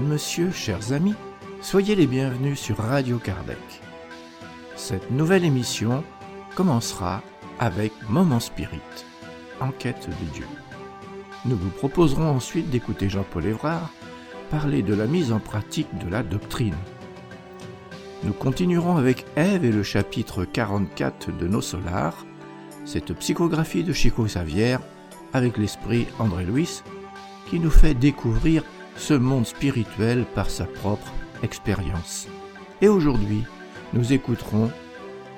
monsieur, chers amis, soyez les bienvenus sur Radio Kardec. Cette nouvelle émission commencera avec Moment Spirit, Enquête de Dieu. Nous vous proposerons ensuite d'écouter Jean-Paul Évrard parler de la mise en pratique de la doctrine. Nous continuerons avec Ève et le chapitre 44 de Nos Solars, cette psychographie de Chico Xavier avec l'esprit André Louis qui nous fait découvrir ce monde spirituel par sa propre expérience. Et aujourd'hui, nous écouterons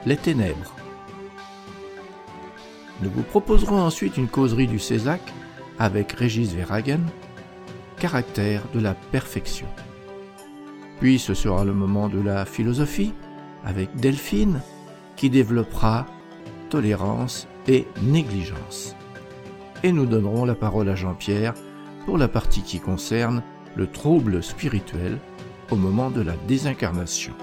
Les Ténèbres. Nous vous proposerons ensuite une causerie du Césac avec Régis Verhagen, Caractère de la perfection. Puis ce sera le moment de la philosophie avec Delphine qui développera tolérance et négligence. Et nous donnerons la parole à Jean-Pierre pour la partie qui concerne le trouble spirituel au moment de la désincarnation.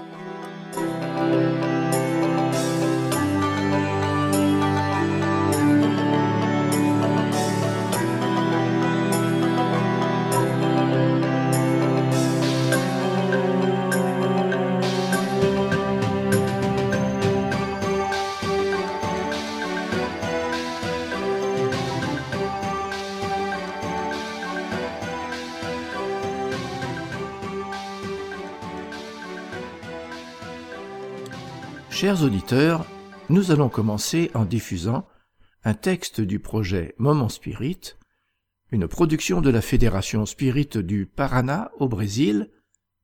Auditeurs, nous allons commencer en diffusant un texte du projet Moment Spirit, une production de la Fédération Spirit du Paraná au Brésil.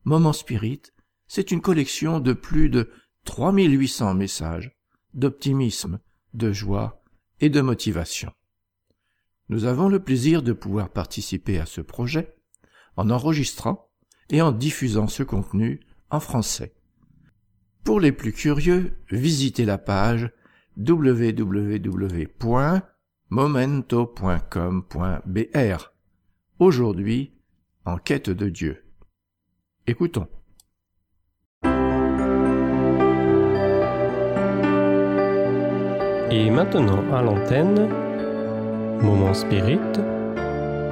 Moment Spirit, c'est une collection de plus de 3800 messages d'optimisme, de joie et de motivation. Nous avons le plaisir de pouvoir participer à ce projet en enregistrant et en diffusant ce contenu en français. Pour les plus curieux, visitez la page www.momento.com.br. Aujourd'hui, en quête de Dieu. Écoutons. Et maintenant à l'antenne, Moment Spirit,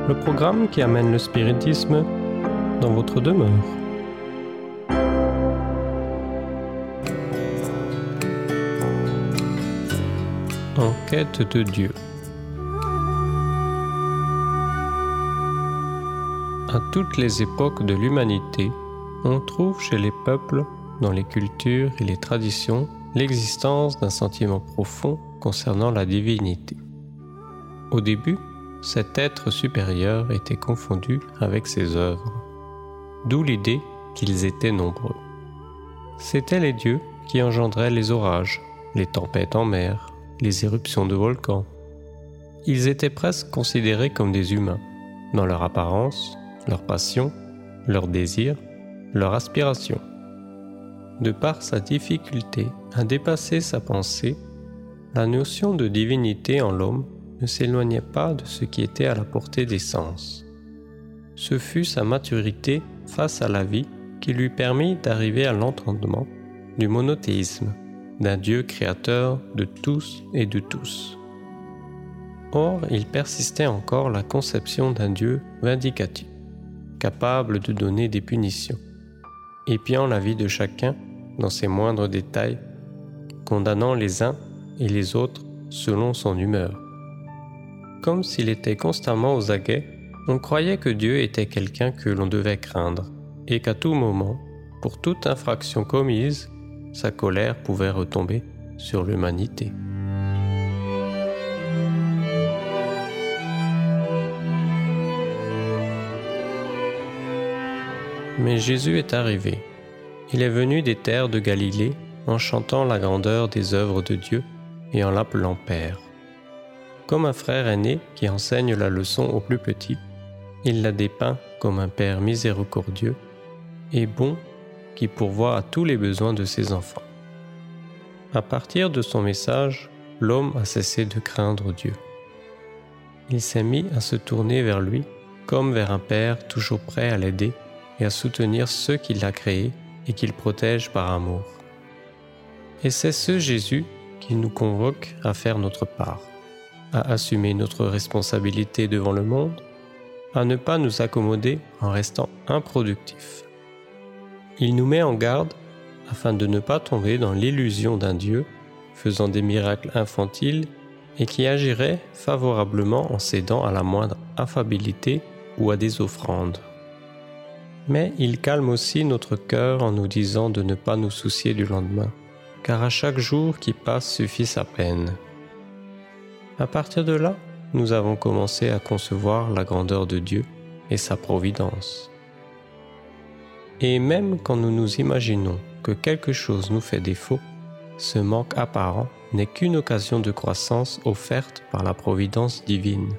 le programme qui amène le spiritisme dans votre demeure. En quête de Dieu. À toutes les époques de l'humanité, on trouve chez les peuples, dans les cultures et les traditions, l'existence d'un sentiment profond concernant la divinité. Au début, cet être supérieur était confondu avec ses œuvres, d'où l'idée qu'ils étaient nombreux. C'étaient les dieux qui engendraient les orages, les tempêtes en mer, les éruptions de volcans. Ils étaient presque considérés comme des humains, dans leur apparence, leur passion, leurs désirs, leur aspiration. De par sa difficulté à dépasser sa pensée, la notion de divinité en l'homme ne s'éloignait pas de ce qui était à la portée des sens. Ce fut sa maturité face à la vie qui lui permit d'arriver à l'entendement du monothéisme d'un Dieu créateur de tous et de tous. Or, il persistait encore la conception d'un Dieu vindicatif, capable de donner des punitions, épiant la vie de chacun dans ses moindres détails, condamnant les uns et les autres selon son humeur. Comme s'il était constamment aux aguets, on croyait que Dieu était quelqu'un que l'on devait craindre, et qu'à tout moment, pour toute infraction commise, sa colère pouvait retomber sur l'humanité. Mais Jésus est arrivé. Il est venu des terres de Galilée en chantant la grandeur des œuvres de Dieu et en l'appelant Père. Comme un frère aîné qui enseigne la leçon aux plus petits, il l'a dépeint comme un Père miséricordieux et bon qui pourvoit à tous les besoins de ses enfants. À partir de son message, l'homme a cessé de craindre Dieu. Il s'est mis à se tourner vers lui comme vers un Père toujours prêt à l'aider et à soutenir ceux qu'il a créés et qu'il protège par amour. Et c'est ce Jésus qui nous convoque à faire notre part, à assumer notre responsabilité devant le monde à ne pas nous accommoder en restant improductifs. Il nous met en garde afin de ne pas tomber dans l'illusion d'un Dieu faisant des miracles infantiles et qui agirait favorablement en cédant à la moindre affabilité ou à des offrandes. Mais il calme aussi notre cœur en nous disant de ne pas nous soucier du lendemain, car à chaque jour qui passe suffit sa peine. À partir de là, nous avons commencé à concevoir la grandeur de Dieu et sa providence. Et même quand nous nous imaginons que quelque chose nous fait défaut, ce manque apparent n'est qu'une occasion de croissance offerte par la providence divine.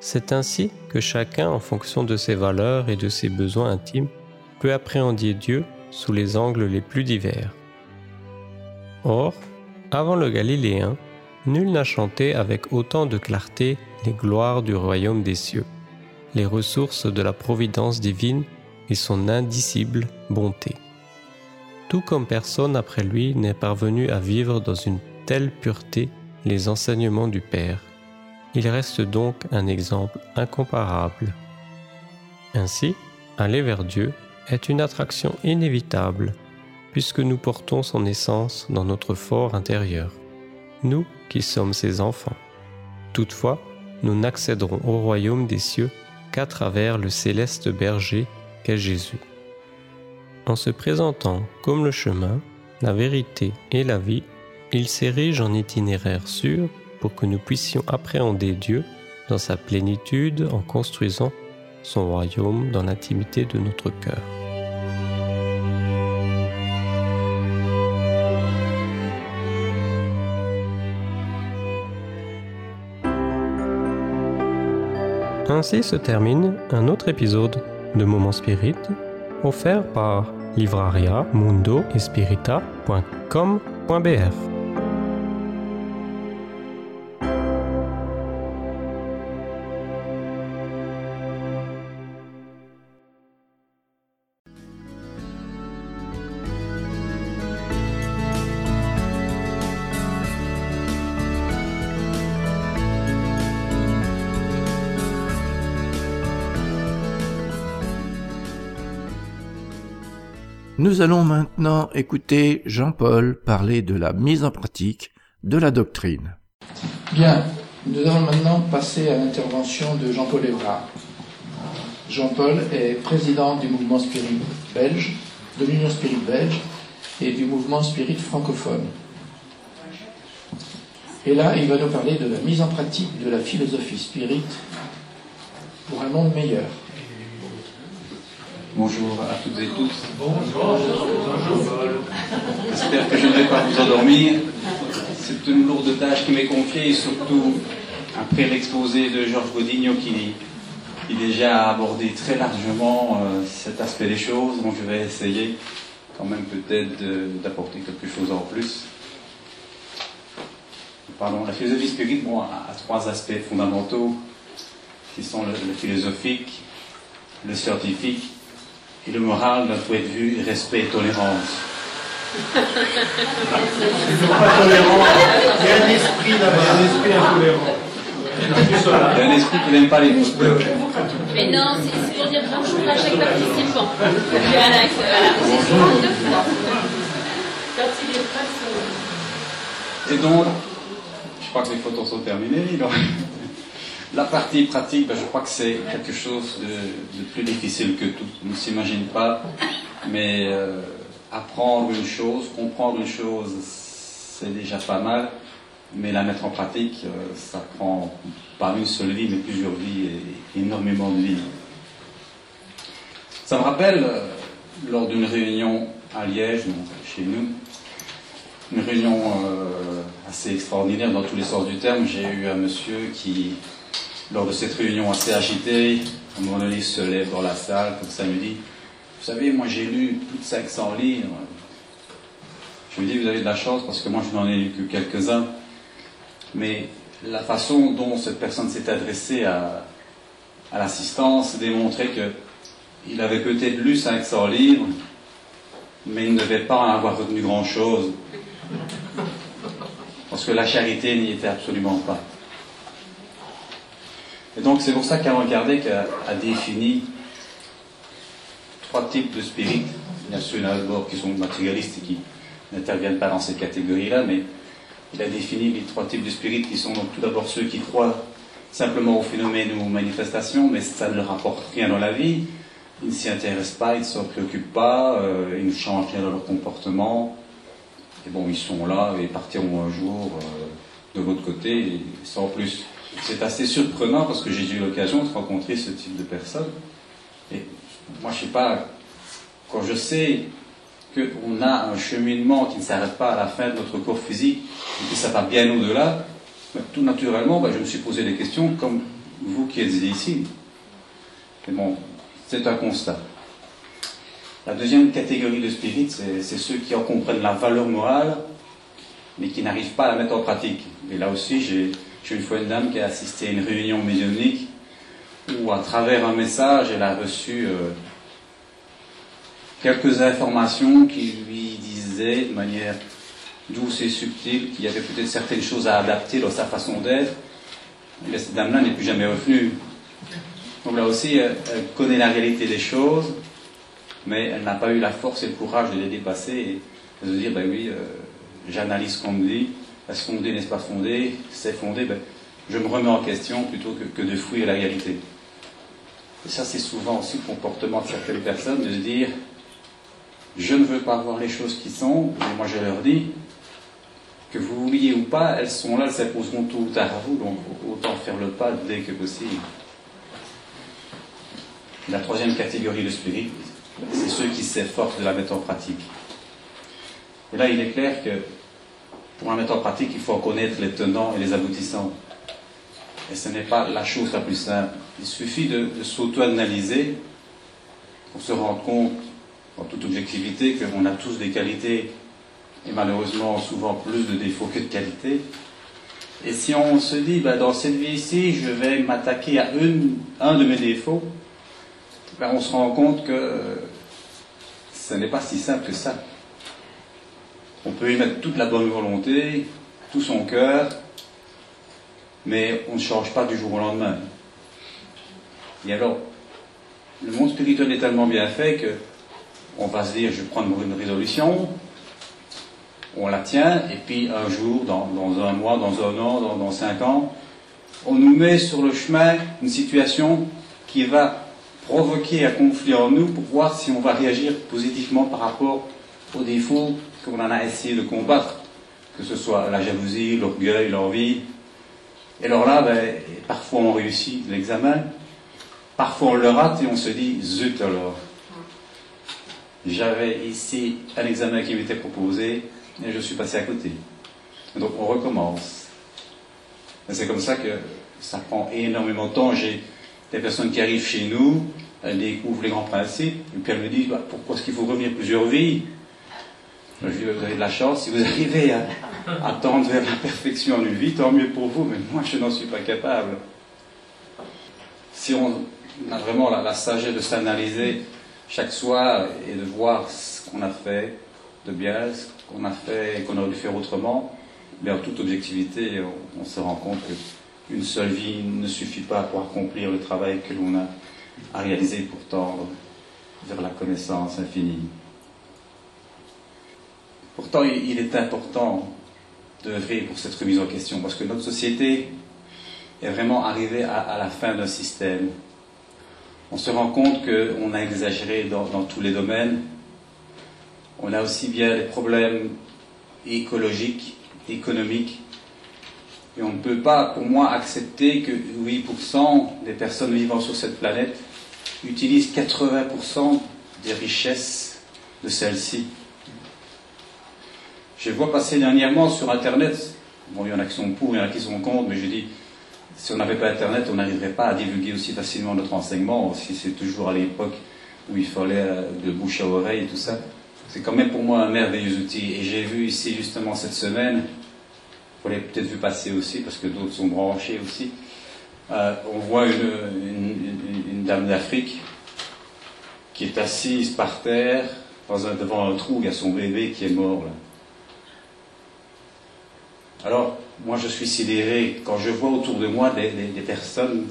C'est ainsi que chacun, en fonction de ses valeurs et de ses besoins intimes, peut appréhender Dieu sous les angles les plus divers. Or, avant le Galiléen, nul n'a chanté avec autant de clarté les gloires du royaume des cieux, les ressources de la providence divine et son indicible bonté. Tout comme personne après lui n'est parvenu à vivre dans une telle pureté les enseignements du Père. Il reste donc un exemple incomparable. Ainsi, aller vers Dieu est une attraction inévitable, puisque nous portons son essence dans notre fort intérieur nous qui sommes ses enfants. Toutefois, nous n'accéderons au royaume des cieux qu'à travers le céleste berger Jésus. En se présentant comme le chemin, la vérité et la vie, il s'érige en itinéraire sûr pour que nous puissions appréhender Dieu dans sa plénitude en construisant son royaume dans l'intimité de notre cœur. Ainsi se termine un autre épisode de Moment Spirit offert par livraria Nous allons maintenant écouter Jean-Paul parler de la mise en pratique de la doctrine. Bien, nous allons maintenant passer à l'intervention de Jean-Paul Évrard. Jean-Paul est président du mouvement spirit belge, de l'Union spirit belge et du mouvement spirit francophone. Et là, il va nous parler de la mise en pratique de la philosophie spirit pour un monde meilleur. Bonjour à toutes et tous. Bonjour. J'espère que je ne vais pas vous endormir. C'est une lourde tâche qui m'est confiée et surtout après l'exposé de Georges Godigno qui, qui déjà a abordé très largement euh, cet aspect des choses. Donc je vais essayer quand même peut-être d'apporter quelque chose en plus. Pardon, la philosophie spirituelle bon, a, trois aspects fondamentaux qui sont le philosophique, le scientifique et le moral d'un point de vue respect et tolérance. pas tolérant, il y a un esprit là-bas, un esprit intolérant. Il y a un esprit qui n'aime pas les fauteurs. Mais non, c'est pour dire bonjour à chaque participant. Voilà, c'est souvent deux fois. Quand il est prêt, Et donc, je crois que les photos sont terminées. Donc... La partie pratique, ben, je crois que c'est quelque chose de, plus difficile que tout. On ne s'imagine pas, mais euh, apprendre une chose, comprendre une chose, c'est déjà pas mal, mais la mettre en pratique, euh, ça prend pas une seule vie, mais plusieurs vies et énormément de vies. Ça me rappelle, euh, lors d'une réunion à Liège, chez nous, une réunion assez extraordinaire dans tous les sens du terme, j'ai eu un monsieur qui lors de cette réunion assez agitée, un il se lève dans la salle, comme ça, me dit, vous savez, moi j'ai lu plus de 500 livres. Je lui dis, vous avez de la chance parce que moi je n'en ai lu que quelques-uns. Mais la façon dont cette personne s'est adressée à, à l'assistance démontrait qu'il avait peut-être lu 500 livres, mais il ne devait pas en avoir retenu grand-chose. Parce que la charité n'y était absolument pas. Et donc c'est pour ça qu'Alain Kardec a, a, défini trois types de spirites. Il y a ceux d'abord qui sont matérialistes et qui n'interviennent pas dans cette catégorie-là, mais il a défini les trois types de spirites qui sont donc tout d'abord ceux qui croient simplement aux phénomènes ou aux manifestations, mais ça ne leur apporte rien dans la vie. Ils ne s'y intéressent pas, ils ne s'en préoccupent pas, euh, ils ne changent rien dans leur comportement. Et bon, ils sont là et partiront un jour euh, de l'autre côté, et sans plus. C'est assez surprenant parce que j'ai eu l'occasion de rencontrer ce type de personnes. Et moi, je sais pas, quand je sais qu'on a un cheminement qui ne s'arrête pas à la fin de notre corps physique et que ça va bien au-delà, ben, tout naturellement, ben, je me suis posé des questions comme vous qui êtes ici. Mais bon, c'est un constat. La deuxième catégorie de spirites, c'est ceux qui en comprennent la valeur morale, mais qui n'arrivent pas à la mettre en pratique. Et là aussi, j'ai une fois une dame qui a assisté à une réunion médiumnique où, à travers un message, elle a reçu euh, quelques informations qui lui disaient de manière douce et subtile qu'il y avait peut-être certaines choses à adapter dans sa façon d'être. Mais cette dame-là n'est plus jamais revenue. Donc là aussi, elle connaît la réalité des choses, mais elle n'a pas eu la force et le courage de les dépasser et de se dire, ben oui, euh, j'analyse ce qu'on me dit, est-ce fondé, n'est-ce pas fondé, c'est fondé, ben, je me remets en question plutôt que, que de fouiller la réalité. Et ça, c'est souvent aussi le comportement de certaines personnes de se dire, je ne veux pas voir les choses qui sont, mais moi je leur dis, que vous vouliez ou pas, elles sont là, elles s'imposeront tôt ou tard à vous, donc autant faire le pas dès que possible. La troisième catégorie de spirit, c'est ceux qui s'efforcent de la mettre en pratique. Et là, il est clair que pour la mettre en pratique, il faut connaître les tenants et les aboutissants. Et ce n'est pas la chose la plus simple. Il suffit de, s'auto-analyser pour se rendre compte, en toute objectivité, qu'on a tous des qualités et malheureusement souvent plus de défauts que de qualités. Et si on se dit, ben, dans cette vie ici, je vais m'attaquer à un de mes défauts, ben, on se rend compte que ce n'est pas si simple que ça. On peut y mettre toute la bonne volonté, tout son cœur, mais on ne change pas du jour au lendemain. Et alors, le monde spirituel est tellement bien fait que on va se dire, je vais prendre une résolution, on la tient, et puis un jour, dans, un mois, dans un an, dans, dans, cinq ans, on nous met sur le chemin une situation qui va provoquer un conflit en nous pour voir si on va réagir positivement par rapport aux défauts qu'on en a essayé de combattre, que ce soit la jalousie, l'orgueil, l'envie. Et alors là, ben, parfois on réussit l'examen, parfois on le rate et on se dit, zut alors. J'avais ici un examen qui m'était proposé, et je suis passé à côté. Donc on recommence. C'est comme ça que ça prend énormément de temps. J'ai des personnes qui arrivent chez nous, elles découvrent les grands principes, et puis elles me disent bah, pourquoi est-ce qu'il faut revenir plusieurs vies? Je vous avez de la chance, si vous arrivez à, tendre vers la perfection en une vie, tant mieux pour vous, mais moi je n'en suis pas capable. Si on a vraiment la, sagesse de s'analyser chaque soir et de voir ce qu'on a fait de bien, ce qu'on a fait et qu'on aurait dû faire autrement, mais en toute objectivité, on, se rend compte qu'une seule vie ne suffit pas pour accomplir le travail que l'on a à réaliser pour tendre vers la connaissance infinie. Pourtant, il est important d'œuvrer pour cette remise en question, parce que notre société est vraiment arrivée à, la fin d'un système. On se rend compte qu'on a exagéré dans tous les domaines, on a aussi bien des problèmes écologiques, économiques. Et on ne peut pas, pour moi, accepter que 8% des personnes vivant sur cette planète utilisent 80% des richesses de celle-ci. Je vois passer dernièrement sur Internet, bon, il y en a qui sont pour, il y en a qui sont contre, mais je dis, si on n'avait pas Internet, on n'arriverait pas à divulguer aussi facilement notre enseignement, si c'est toujours à l'époque où il fallait euh, de bouche à oreille et tout ça c'est quand même pour moi un merveilleux outil. Et j'ai vu ici justement cette semaine, vous l'avez peut-être vu passer aussi, parce que d'autres sont branchés aussi, euh, on voit une, dame d'Afrique qui est assise par terre devant un trou, il y a son bébé qui est mort là. Alors, moi je suis sidéré quand je vois autour de moi des, des personnes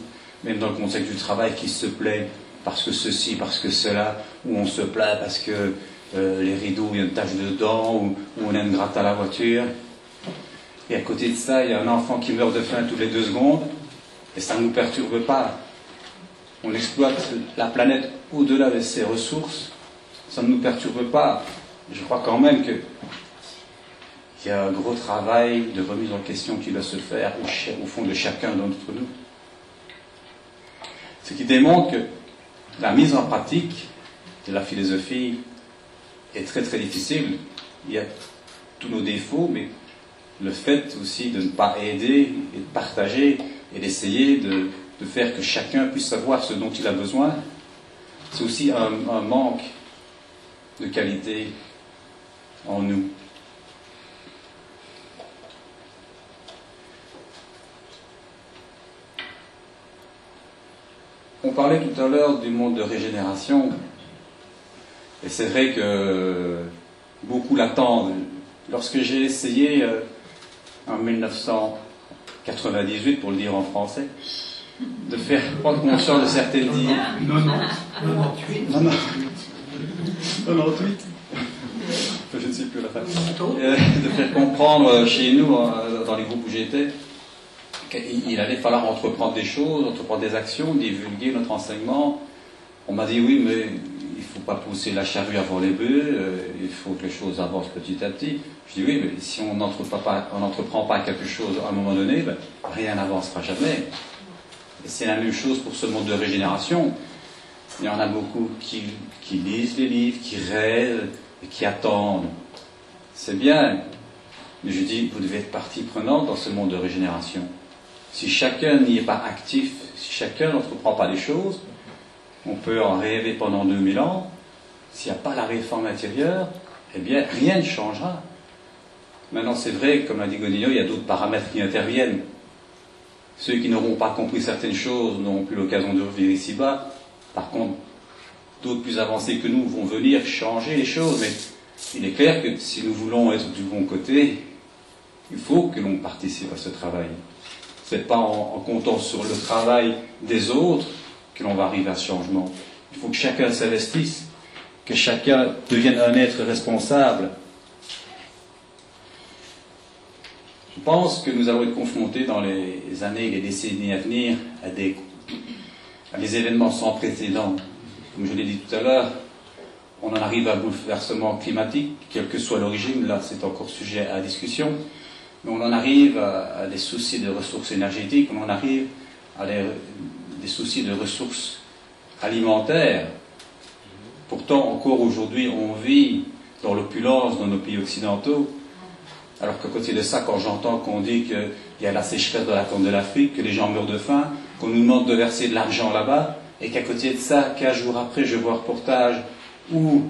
même dans le contexte du travail, qui se plaît parce que ceci, parce que cela, ou on se plaint parce que euh, les rideaux, il y a une tache dedans, ou, ou on a une gratte à la voiture. Et à côté de ça, il y a un enfant qui meurt de faim toutes les deux secondes, et ça ne nous perturbe pas. On exploite la planète au-delà de ses ressources, ça ne nous perturbe pas. Je crois quand même que qu'il y a un gros travail de remise en question qui doit se faire au, fond de chacun d'entre nous. Ce qui démontre que la mise en pratique de la philosophie est très très difficile. Il y a tous nos défauts, mais le fait aussi de ne pas aider et de partager et d'essayer de, faire que chacun puisse savoir ce dont il a besoin, c'est aussi un manque de qualité en nous. On parlait tout à l'heure du monde de régénération, et c'est vrai que beaucoup l'attendent. Lorsque j'ai essayé euh, en 1998, pour le dire en français, de faire prendre conscience de certaines idées. Non, non, 98. Non, non. 98. Je ne sais plus la fin. Euh, de faire comprendre chez nous, euh, dans les groupes où j'étais, qu'il allait falloir entreprendre des choses, entreprendre des actions, divulguer notre enseignement. On m'a dit oui, mais il ne faut pas pousser la charrue avant les bœufs, euh, il faut que les choses avancent petit à petit. Je dis oui, mais si on n'entreprend pas, quelque chose à un moment donné, ben, rien n'avancera jamais. C'est la même chose pour ce monde de régénération. Il y en a beaucoup qui, qui lisent les livres, qui rêvent et qui attendent. C'est bien, mais je dis, vous devez être partie prenante dans ce monde de régénération. Si chacun n'y est pas actif, si chacun n'entreprend pas les choses, on peut en rêver pendant 2000 ans. S'il n'y a pas la réforme intérieure, eh bien, rien ne changera. Maintenant, c'est vrai, comme l'a dit Godillot, il y a d'autres paramètres qui interviennent. Ceux qui n'auront pas compris certaines choses n'auront plus l'occasion de revenir ici-bas. Par contre, d'autres plus avancés que nous vont venir changer les choses. Mais il est clair que si nous voulons être du bon côté, il faut que l'on participe à ce travail. Ce n'est pas en, comptant sur le travail des autres que l'on va arriver à ce changement. Il faut que chacun s'investisse, que chacun devienne un être responsable. Je pense que nous allons être confrontés dans les années et les décennies à venir à des, à des événements sans précédent. Comme je l'ai dit tout à l'heure, on en arrive à un bouleversement climatique, quelle que soit l'origine, là c'est encore sujet à discussion, mais on en arrive à, des soucis de ressources énergétiques, on en arrive à des, soucis de ressources alimentaires. Pourtant, encore aujourd'hui, on vit dans l'opulence dans nos pays occidentaux, alors qu'à côté de ça, quand j'entends qu'on dit qu'il y a la sécheresse dans la corne de l'Afrique, que les gens meurent de faim, qu'on nous demande de verser de l'argent là-bas, et qu'à côté de ça, quinze jours après, je vois un reportage où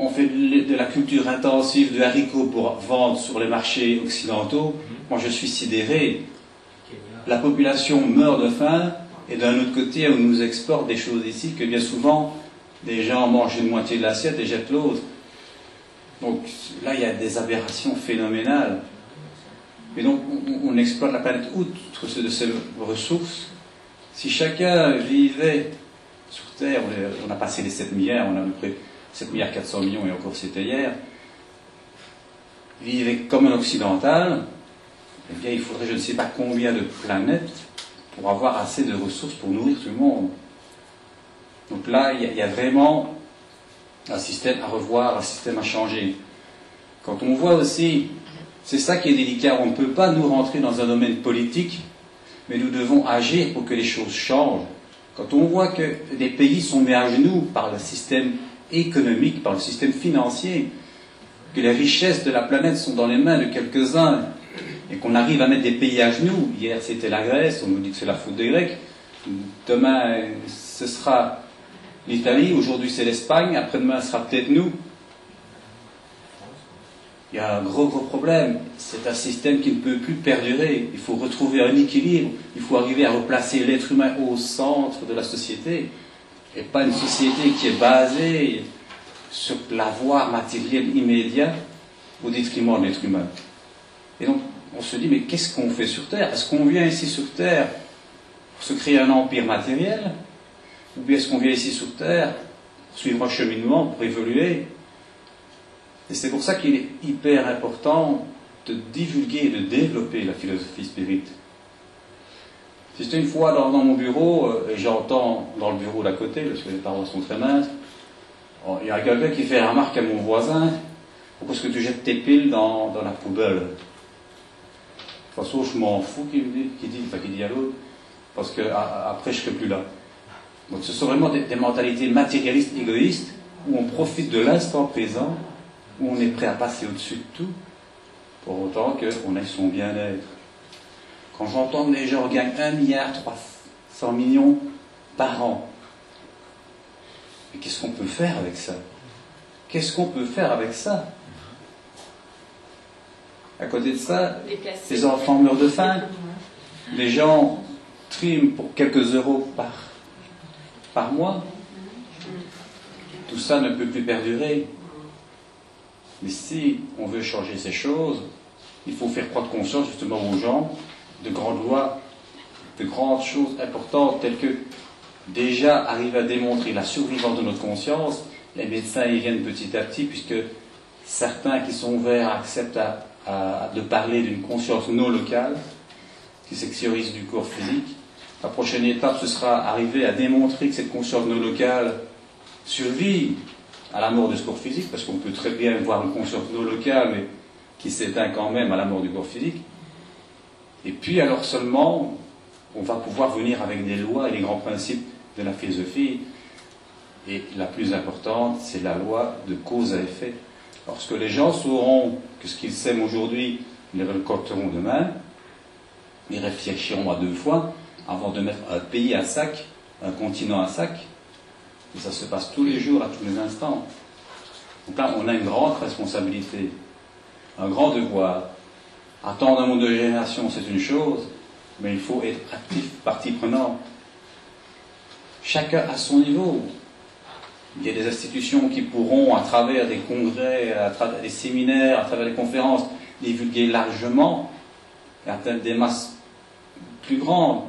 on fait de la culture intensive de haricots pour vendre sur les marchés occidentaux, moi je suis sidéré. La population meurt de faim, et d'un autre côté, on nous exporte des choses ici que bien souvent, des gens mangent une moitié de l'assiette et jettent l'autre. Donc là, il y a des aberrations phénoménales. Et donc, on, on exploite la planète outre de ces ressources. Si chacun vivait sur Terre, on a passé les 7 milliards, on a à peu près 7 milliards 400 millions et encore c'était hier, vivait comme un occidental, eh bien il faudrait je ne sais pas combien de planètes pour avoir assez de ressources pour nourrir tout le monde. Donc là, il y y a vraiment un système à revoir, un système à changer. Quand on voit aussi, c'est ça qui est délicat, on ne peut pas nous rentrer dans un domaine politique, mais nous devons agir pour que les choses changent. Quand on voit que les pays sont mis à genoux par le système économique, par le système financier, que les richesses de la planète sont dans les mains de quelques-uns, et qu'on arrive à mettre des pays à genoux, hier c'était la Grèce, on nous dit que c'est la faute des Grecs, demain ce sera l'Italie, aujourd'hui c'est l'Espagne, après-demain ce sera peut-être nous. Il y a un gros gros problème. C'est un système qui ne peut plus perdurer. Il faut retrouver un équilibre. Il faut arriver à replacer l'être humain au centre de la société. Et pas une société qui est basée sur l'avoir matériel immédiat au détriment de l'être humain. Et donc, on se dit, mais qu'est-ce qu'on fait sur Terre? Est-ce qu'on vient ici sur Terre pour se créer un empire matériel? Ou bien est-ce qu'on vient ici sur Terre pour suivre un cheminement, pour évoluer? Et c'est pour ça qu'il est hyper important de divulguer et de développer la philosophie spirit. J'étais une fois dans, mon bureau euh, et j'entends dans le bureau d'à côté, parce que les paroles sont très minces, oh, il y a quelqu'un qui fait la remarque à mon voisin pourquoi est-ce que tu jettes tes piles dans, la poubelle? De toute façon, je m'en fous, qui dit, dit, enfin, qui dit à l'autre, parce que après, je ne serai plus là. Donc, ce sont vraiment des, mentalités matérialistes, égoïstes, où on profite de l'instant présent, où on est prêt à passer au-dessus de tout, pour autant qu'on ait son bien-être. Quand j'entends que les gens gagnent 1 milliard 300 millions par an, mais qu'est-ce qu'on peut faire avec ça? Qu'est-ce qu'on peut faire avec ça? À côté de ça, les enfants meurent de faim. Les gens triment pour quelques euros par, par mois. Tout ça ne peut plus perdurer. Mais si on veut changer ces choses, il faut faire prendre conscience justement aux gens de grandes lois, de grandes choses importantes telles que déjà arriver à démontrer la survivance de notre conscience. Les médecins y viennent petit à petit puisque certains qui sont ouverts acceptent de parler d'une conscience non locale qui s'extériorise du corps physique. La prochaine étape, ce sera arriver à démontrer que cette conscience non locale survit à la mort de ce corps physique, parce qu'on peut très bien voir une conscience non locale, mais qui s'éteint quand même à la mort du corps physique. Et puis alors seulement, on va pouvoir venir avec des lois et les grands principes de la philosophie. Et la plus importante, c'est la loi de cause à effet. Lorsque les gens sauront que ce qu'ils sèment aujourd'hui, ils le récolteront demain, ils réfléchiront à deux fois avant de mettre un pays à sac, un continent à sac. Et ça se passe tous les jours, à tous les instants. Donc là, on a une grande responsabilité, un grand devoir. Attendre un monde de génération, c'est une chose, mais il faut être actif, partie prenante. Chacun à son niveau. Il y a des institutions qui pourront, à travers des congrès, à travers des séminaires, à travers des conférences, divulguer largement atteindre des masses plus grandes.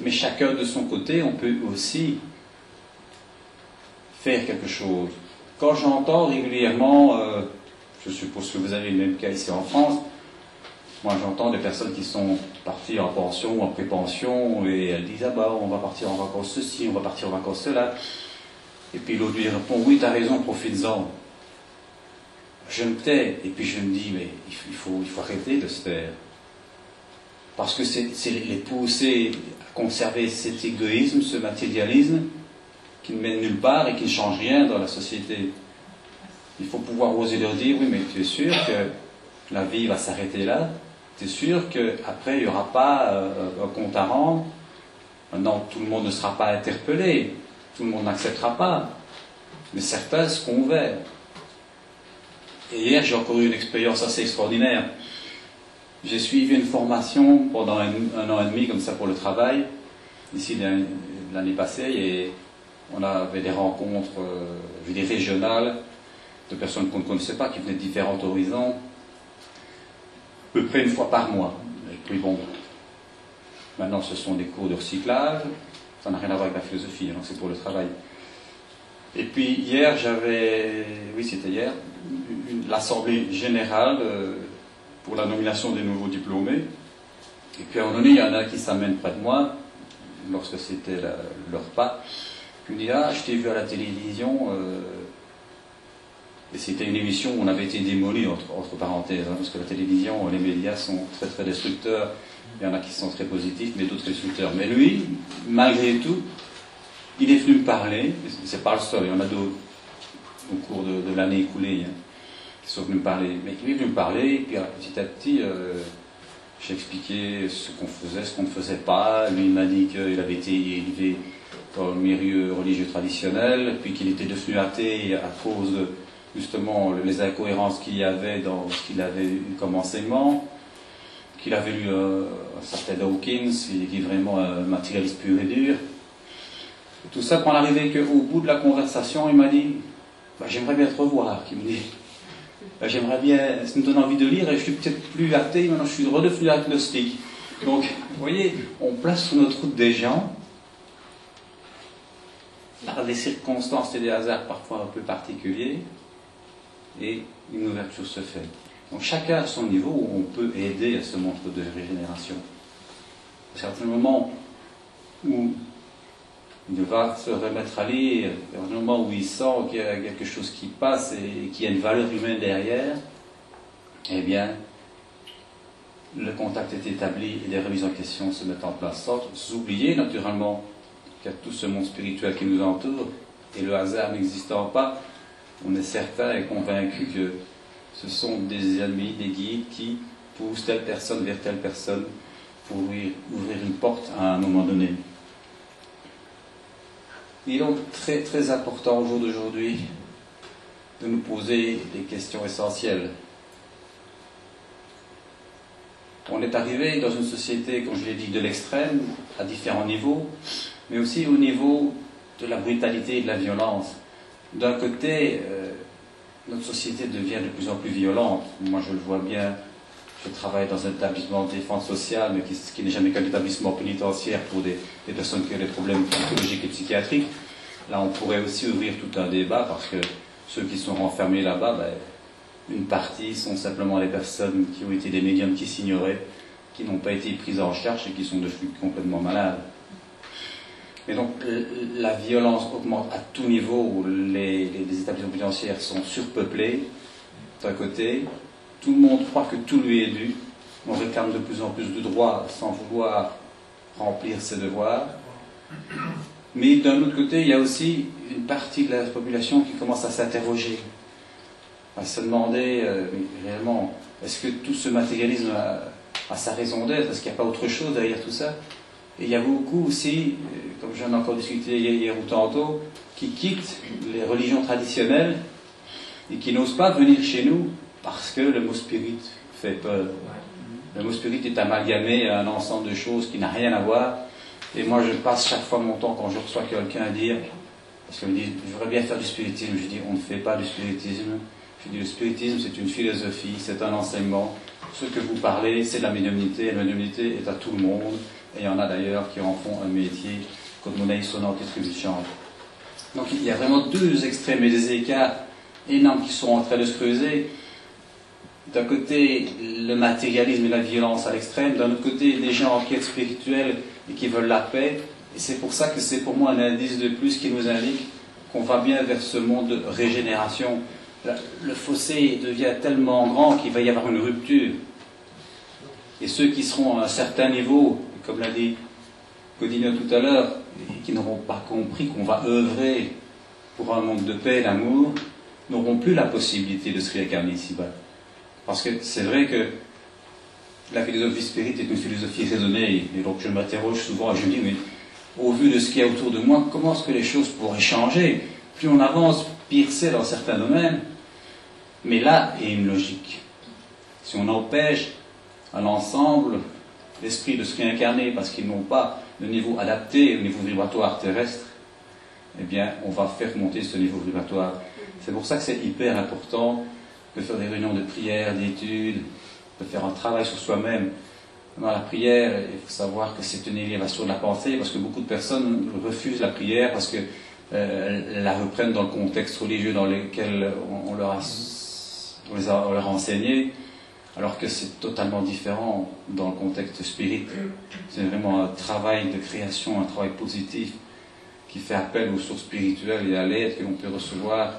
Mais chacun de son côté, on peut aussi faire quelque chose. Quand j'entends régulièrement, euh, je suppose que vous avez le même cas ici en France, moi, j'entends des personnes qui sont parties en pension ou en pré-pension et elles disent Ah bah, on va partir en vacances ceci, on va partir en vacances cela. Et puis l'autre lui répond Oui, tu as raison, profites-en. Je me tais et puis je me dis Mais il faut, il faut arrêter de se taire. Parce que c'est les pousser à conserver cet égoïsme, ce matérialisme qui ne mène nulle part et qui ne change rien dans la société. Il faut pouvoir oser leur dire Oui, mais tu es sûr que la vie va s'arrêter là? C'est sûr qu'après, il n'y aura pas euh, un compte à rendre? Maintenant, tout le monde ne sera pas interpellé, tout le monde n'acceptera pas, mais certains seront ouverts. Et hier, j'ai encore eu une expérience assez extraordinaire. J'ai suivi une formation pendant un, an et demi, comme ça, pour le travail, ici l'année passée, et on avait des rencontres, euh, régionales, de personnes qu'on ne connaissait pas, qui venaient de différents horizons peu près une fois par mois. Et puis bon, maintenant ce sont des cours de recyclage, ça n'a rien à voir avec la philosophie, donc c'est pour le travail. Et puis hier, j'avais, oui c'était hier, l'Assemblée générale euh, pour la nomination des nouveaux diplômés. Et puis à un moment donné, il y en a qui s'amènent près de moi, lorsque c'était leur repas, qui me dit Ah, je t'ai vu à la télévision. Euh, et c'était une émission où on avait été démoli, entre, parenthèses, hein, parce que la télévision, les médias sont très très destructeurs. Il y en a qui sont très positifs, mais d'autres destructeurs. Mais lui, malgré tout, il est venu me parler, c'est pas le seul, il y en a d'autres au cours de, l'année écoulée hein, qui sont venus me parler. Mais il est venu me parler, et puis petit à petit, euh, j'ai expliqué ce qu'on faisait, ce qu'on ne faisait pas. Lui, il m'a dit qu'il avait été élevé dans le milieu religieux traditionnel, puis qu'il était devenu athée à cause de justement les incohérences qu'il y avait dans ce qu'il avait eu comme enseignement, qu'il avait lu euh, un certain Dawkins, il est vraiment un matérialiste pur et dur. tout ça pour arriver qu'au bout de la conversation, il m'a dit bah, J'aimerais bien te revoir. Il me dit bah, J'aimerais bien, ça me donne envie de lire et je suis peut-être plus athée, maintenant je suis redevenu agnostique. Donc, vous voyez, on place sur notre route des gens par des circonstances et des hasards parfois un peu particuliers, et une ouverture se fait. Donc chacun à son niveau, on peut aider à ce montre de régénération. À certains moments où il va se remettre à lire, à un moment où il sent qu'il y a quelque chose qui passe et qu'il y a une valeur humaine derrière, eh bien, le contact est établi et les remises en question se mettent en place sans oublier naturellement qu'il y a tout ce monde spirituel qui nous entoure et le hasard n'existant pas, on est certain et convaincu que ce sont des amis, des guides qui poussent telle personne vers telle personne pour ouvrir une porte à un moment donné. Il est donc très très important au jour d'aujourd'hui de nous poser des questions essentielles. On est arrivé dans une société, comme je l'ai dit, de l'extrême, à différents niveaux, mais aussi au niveau de la brutalité et de la violence. D'un côté, euh, notre société devient de plus en plus violente. Moi, je le vois bien. Je travaille dans un établissement de défense sociale, mais qui, n'est jamais qu'un établissement pénitentiaire pour des, personnes qui ont des problèmes psychologiques et psychiatriques. Là, on pourrait aussi ouvrir tout un débat parce que ceux qui sont renfermés là-bas, ben, une partie sont simplement les personnes qui ont été des médiums qui s'ignoraient, qui n'ont pas été prises en charge et qui sont devenus complètement malades. Mais donc la violence augmente à tout niveau, les, établissements pénitentiaires sont surpeuplés d'un côté, tout le monde croit que tout lui est dû, on réclame de plus en plus de droits sans vouloir remplir ses devoirs. Mais d'un autre côté, il y a aussi une partie de la population qui commence à s'interroger, à se demander euh, réellement, est-ce que tout ce matérialisme a, sa raison d'être? Est-ce qu'il n'y a pas autre chose derrière tout ça? Et il y a beaucoup aussi, euh, comme j'en ai encore discuté hier ou tantôt, qui quittent les religions traditionnelles et qui n'osent pas venir chez nous parce que le mot spirit fait peur. Le mot spirit est amalgamé à un ensemble de choses qui n'a rien à voir. Et moi, je passe chaque fois mon temps quand je reçois quelqu'un à dire, parce qu'il me dit, je voudrais bien faire du spiritisme. Je dis, on ne fait pas du spiritisme. Je dis, le spiritisme, c'est une philosophie, c'est un enseignement. Ce que vous parlez, c'est de la médiumnité. La médiumnité est à tout le monde. Et il y en a d'ailleurs qui en font un métier, comme monnaie et trébuchante. Donc il y a vraiment deux extrêmes et des écarts énormes qui sont en train de se creuser. D'un côté, le matérialisme et la violence à l'extrême. D'un autre côté, des gens en quête spirituelle et qui veulent la paix. Et c'est pour ça que c'est pour moi un indice de plus qui nous indique qu'on va bien vers ce monde de régénération. Le fossé devient tellement grand qu'il va y avoir une rupture. Et ceux qui seront à un certain niveau, comme l'a dit Godinho tout à l'heure, qui n'auront pas compris qu'on va œuvrer pour un monde de paix et d'amour, n'auront plus la possibilité de se réincarner ici-bas. Parce que c'est vrai que la philosophie spirit est une philosophie raisonnée, et donc je m'interroge souvent et je me dis, mais au vu de ce qu'il y a autour de moi, comment est-ce que les choses pourraient changer? Plus on avance, pire c'est dans certains domaines. Mais là est une logique. Si on empêche à l'ensemble l'esprit de se réincarner parce qu'ils n'ont pas le niveau adapté au niveau vibratoire terrestre, eh bien, on va faire monter ce niveau vibratoire. C'est pour ça que c'est hyper important de faire des réunions de prière, d'études, de faire un travail sur soi-même. Dans la prière, il faut savoir que c'est une élévation de la pensée, parce que beaucoup de personnes refusent la prière parce qu'elles euh, la reprennent dans le contexte religieux dans lequel on, leur, a, on leur a enseigné, alors que c'est totalement différent dans le contexte spirituel. C'est vraiment un travail de création, un travail positif qui fait appel aux sources spirituelles et à l'aide que l'on peut recevoir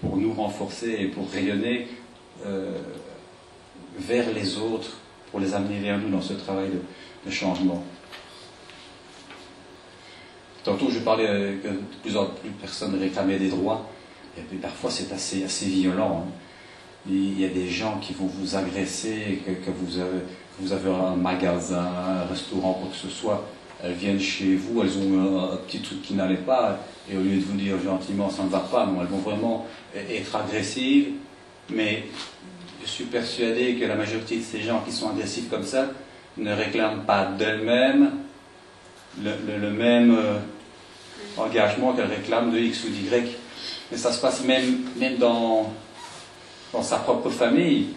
pour nous renforcer et pour rayonner euh, vers les autres, pour les amener vers nous dans ce travail de, changement. Tantôt, je parlais que de plus en plus de personnes réclamaient des droits, et puis parfois c'est assez, assez violent. Hein. Il y a des gens qui vont vous agresser, que, vous, avez, vous avez un magasin, un restaurant, quoi que ce soit, elles viennent chez vous, elles ont un, petit truc qui n'allait pas, et au lieu de vous dire gentiment ça ne va pas, non, elles vont vraiment être agressives, mais je suis persuadé que la majorité de ces gens qui sont agressifs comme ça ne réclament pas d'elles-mêmes le, même euh, engagement qu'elles réclament de X ou d'Y. Mais ça se passe même, même dans, dans sa propre famille.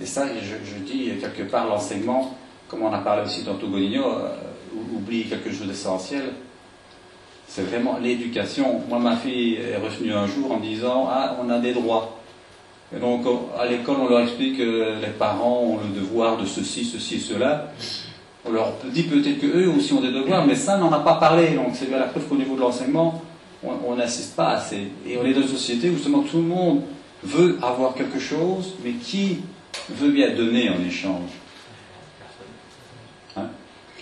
Et ça, je, dis quelque part, l'enseignement, comme on a parlé aussi dans Togonino, euh, oublie quelque chose d'essentiel. C'est vraiment l'éducation. Moi, ma fille est revenue un jour en disant Ah, on a des droits. Et donc, à l'école, on leur explique que les parents ont le devoir de ceci, ceci et cela. On leur dit peut-être qu'eux aussi ont des devoirs, mais ça, n'en a pas parlé. Donc, c'est bien la preuve qu'au niveau de l'enseignement, on n'insiste pas assez. Et on est dans une société où justement tout le monde veut avoir quelque chose, mais qui veut bien donner en échange hein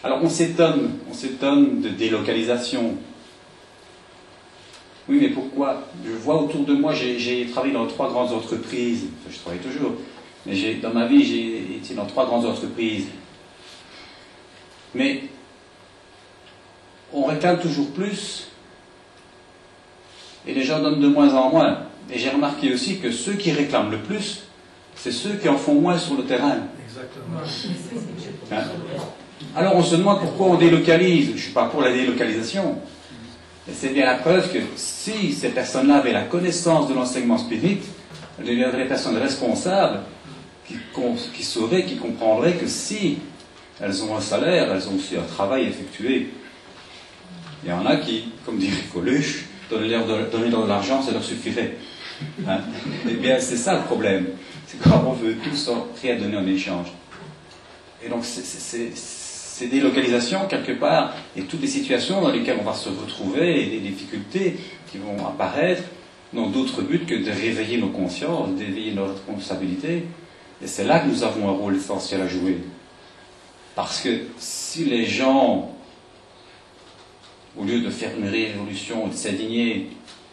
Alors, on s'étonne, on s'étonne de délocalisation, oui, mais pourquoi Je vois autour de moi, j'ai travaillé dans trois grandes entreprises, je travaille toujours, mais dans ma vie, j'ai été dans trois grandes entreprises. Mais on réclame toujours plus, et les gens donnent de moins en moins. Et j'ai remarqué aussi que ceux qui réclament le plus, c'est ceux qui en font moins sur le terrain. Exactement. Hein Alors on se demande pourquoi on délocalise. Je ne suis pas pour la délocalisation c'est bien la preuve que si ces personnes-là avaient la connaissance de l'enseignement spirit, elles deviendraient des personnes responsables qui, qui sauraient, qui comprendraient que si elles ont un salaire, elles ont aussi un travail effectué. Il y en a qui, comme dirait Coluche, donner, leur de l'argent, ça leur suffirait. Hein? eh bien, c'est ça le problème. C'est quand on veut tous rien donner en échange. Et donc, c'est ces délocalisations, quelque part, et toutes les situations dans lesquelles on va se retrouver, et les difficultés qui vont apparaître, n'ont d'autre but que de réveiller nos consciences, d'éveiller nos responsabilités. Et c'est là que nous avons un rôle essentiel à jouer. Parce que si les gens, au lieu de faire une révolution, de s'indigner,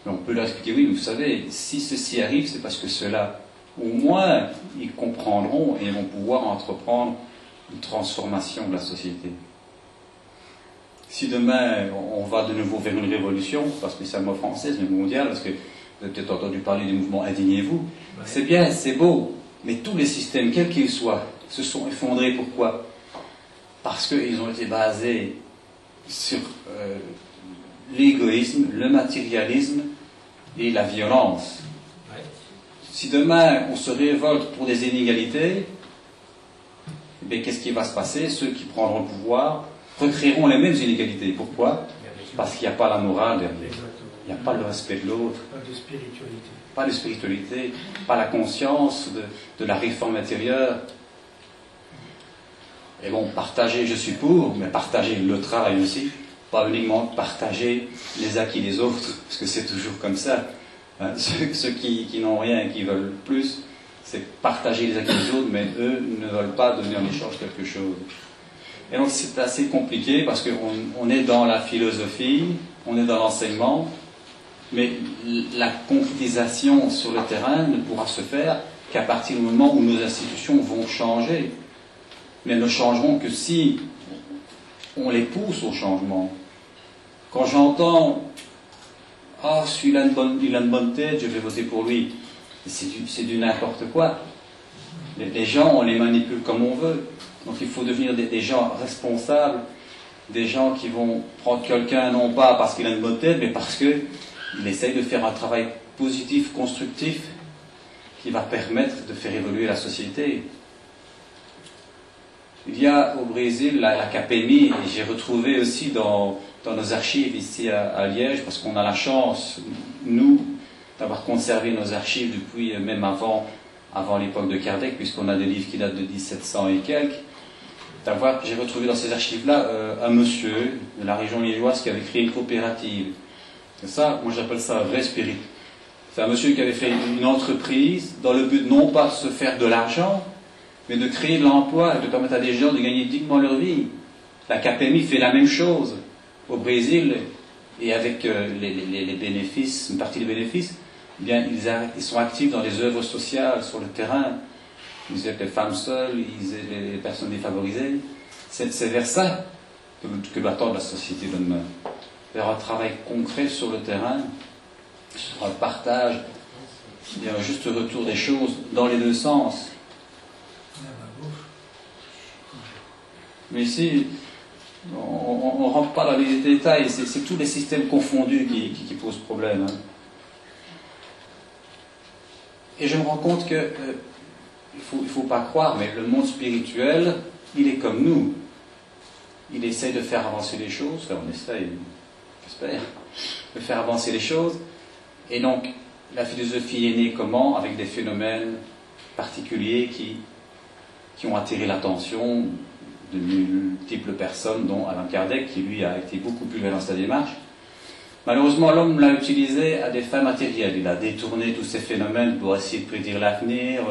on peut leur expliquer, oui, vous savez, si ceci arrive, c'est parce que cela, au moins, ils comprendront et vont pouvoir entreprendre une transformation de la société. Si demain on va de nouveau vers une révolution, pas spécialement française, mais mondiale, parce que vous avez peut-être entendu parler du mouvement Indignez-vous, c'est bien, c'est beau, mais tous les systèmes, quels qu'ils soient, se sont effondrés. Pourquoi? Parce qu'ils ont été basés sur euh, l'égoïsme, le matérialisme et la violence. Si demain on se révolte pour des inégalités, mais qu'est-ce qui va se passer? Ceux qui prendront le pouvoir recréeront les mêmes inégalités. Pourquoi? Parce qu'il n'y a pas la morale derrière. Il n'y a pas le respect de l'autre. Pas de spiritualité. Pas de spiritualité, pas la conscience de, la réforme intérieure. Et bon, partager, je suis pour, mais partager le travail aussi. Pas uniquement partager les acquis des autres, parce que c'est toujours comme ça. Hein, ceux, qui, qui n'ont rien et qui veulent plus, c'est partager les acquis des autres, mais eux ne veulent pas donner en échange quelque chose. Et donc c'est assez compliqué parce qu'on est dans la philosophie, on est dans l'enseignement, mais la concrétisation sur le terrain ne pourra se faire qu'à partir du moment où nos institutions vont changer. Mais elles ne changeront que si on les pousse au changement. Quand j'entends Ah, celui-là il a une bonne tête, je vais voter pour lui c'est du, n'importe quoi. Les, gens, on les manipule comme on veut. Donc il faut devenir des, gens responsables, des gens qui vont prendre quelqu'un non pas parce qu'il a une bonne tête, mais parce qu'il essaye de faire un travail positif, constructif, qui va permettre de faire évoluer la société. Il y a au Brésil la, la et j'ai retrouvé aussi dans, nos archives ici à Liège, parce qu'on a la chance, nous, d'avoir conservé nos archives depuis euh, même avant, l'époque de Kardec, puisqu'on a des livres qui datent de 1700 et quelques. J'ai retrouvé dans ces archives-là euh, un monsieur de la région liégeoise qui avait créé une coopérative. Et ça, moi j'appelle ça un vrai spirit. C'est un monsieur qui avait fait une entreprise dans le but non pas de se faire de l'argent, mais de créer de l'emploi et de permettre à des gens de gagner dignement leur vie. La KPMI fait la même chose au Brésil et avec euh, les, bénéfices, une partie des bénéfices, eh bien, ils, sont actifs dans les œuvres sociales sur le terrain. Ils aident les femmes seules, ils aident les personnes défavorisées. C'est, vers ça que, que doit tendre la société de demain. Vers un travail concret sur le terrain, sur un partage, un juste retour des choses dans les deux sens. Mais ici, on ne rentre pas dans les détails, c'est tous les systèmes confondus qui, posent problème. Hein. Et je me rends compte que, euh, il ne faut, pas croire, mais le monde spirituel, il est comme nous. Il essaye de faire avancer les choses, enfin on essaye, j'espère. de faire avancer les choses. Et donc, la philosophie est née comment? Avec des phénomènes particuliers qui, qui ont attiré l'attention de multiples personnes, dont Alain Kardec, qui lui a été beaucoup plus loin dans sa démarche. Malheureusement, l'homme l'a utilisé à des fins matérielles. Il a détourné tous ces phénomènes pour essayer de prédire l'avenir,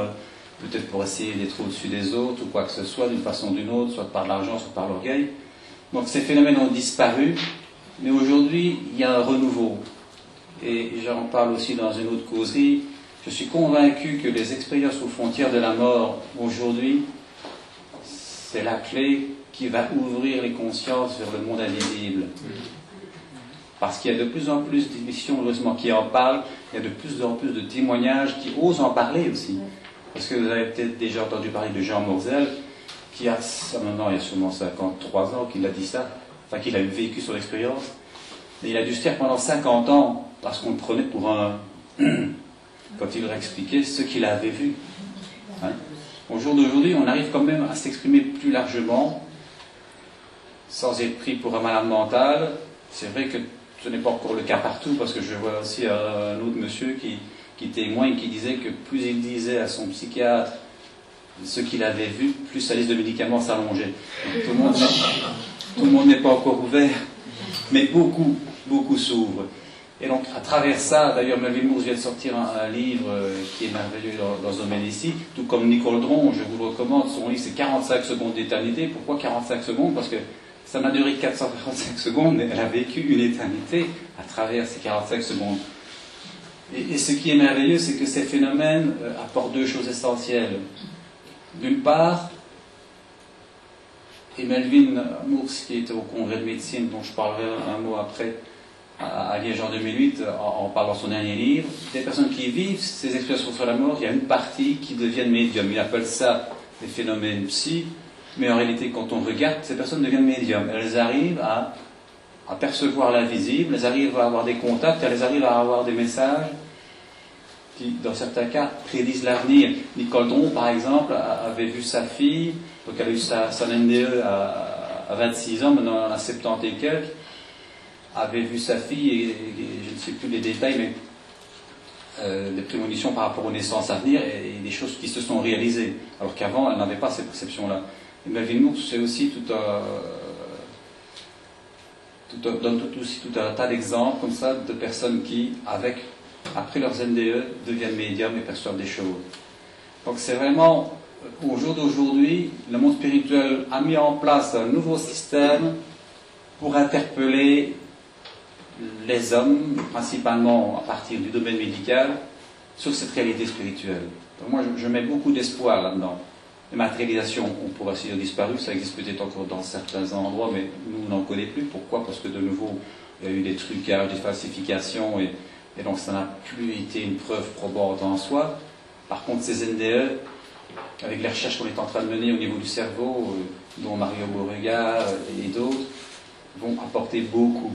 peut-être pour essayer d'être au-dessus des autres ou quoi que ce soit, d'une façon ou d'une autre, soit par l'argent, soit par l'orgueil. Donc ces phénomènes ont disparu, mais aujourd'hui, il y a un renouveau. Et j'en parle aussi dans une autre causerie. Je suis convaincu que les expériences aux frontières de la mort, aujourd'hui, c'est la clé qui va ouvrir les consciences vers le monde invisible. Parce qu'il y a de plus en plus d'émissions, heureusement, qui en parlent, il y a de plus en plus de témoignages qui osent en parler aussi. Parce que vous avez peut-être déjà entendu parler de Jean Morzel, qui a, maintenant il y a sûrement 53 ans qu'il a dit ça, enfin qu'il a vécu son expérience. Et il a dû se taire pendant 50 ans parce qu'on le prenait pour un. quand il leur expliquait ce qu'il avait vu. Hein? Au jour d'aujourd'hui, on arrive quand même à s'exprimer plus largement, sans être pris pour un malade mental. C'est vrai que ce n'est pas encore le cas partout, parce que je vois aussi un autre monsieur qui, qui témoigne, qui disait que plus il disait à son psychiatre ce qu'il avait vu, plus sa liste de médicaments s'allongeait. Tout le monde, tout le monde n'est pas encore ouvert, mais beaucoup, beaucoup s'ouvrent. Et donc, à travers ça, d'ailleurs, Melvin Moore vient de sortir un, livre euh, qui est merveilleux dans, ce domaine ici, tout comme Nicole Dron, je vous le recommande, son livre c'est 45 secondes d'éternité. Pourquoi 45 secondes? Parce que ça n'a duré 445 secondes, mais elle a vécu une éternité à travers ces 45 secondes. Et, ce qui est merveilleux, c'est que ces phénomènes euh, apportent deux choses essentielles. D'une part, et Melvin Mours, qui était au congrès de médecine, dont je parlerai un mot après, à Liège en 2008, en, parlant de son dernier livre, des personnes qui vivent ces expériences sur la mort, il y a une partie qui deviennent médiums. Il appelle ça des phénomènes psy, mais en réalité, quand on regarde, ces personnes deviennent médiums. Elles arrivent à à percevoir l'invisible, elles arrivent à avoir des contacts, elles arrivent à avoir des messages qui, dans certains cas, prédisent l'avenir. Nicole Dron, par exemple, avait vu sa fille, donc elle a eu sa, NDE à, 26 ans, maintenant a 70 et quelques, avait vu sa fille, et, je ne sais plus les détails, mais euh, des prémonitions par rapport aux naissances à venir et, des choses qui se sont réalisées, alors qu'avant, elle n'avait pas ces perceptions-là. Et Melvin Moore, c'est aussi tout un tout, aussi tout un tas d'exemples comme ça de personnes qui, avec, après leurs NDE, deviennent médiums et perçoivent des choses. Donc c'est vraiment, au jour d'aujourd'hui, le monde spirituel a mis en place un nouveau système pour interpeller les hommes, principalement à partir du domaine médical, sur cette réalité spirituelle. Donc moi, je mets beaucoup d'espoir là-dedans. Les matérialisations ont pour ainsi dire disparu, ça existe peut-être encore dans certains endroits, mais nous, on n'en connaît plus. Pourquoi? Parce que de nouveau, il y a eu des trucages, des falsifications, et, donc ça n'a plus été une preuve probante en soi. Par contre, ces NDE, avec les recherches qu'on est en train de mener au niveau du cerveau, euh, dont Mario Beauregard et d'autres, vont apporter beaucoup.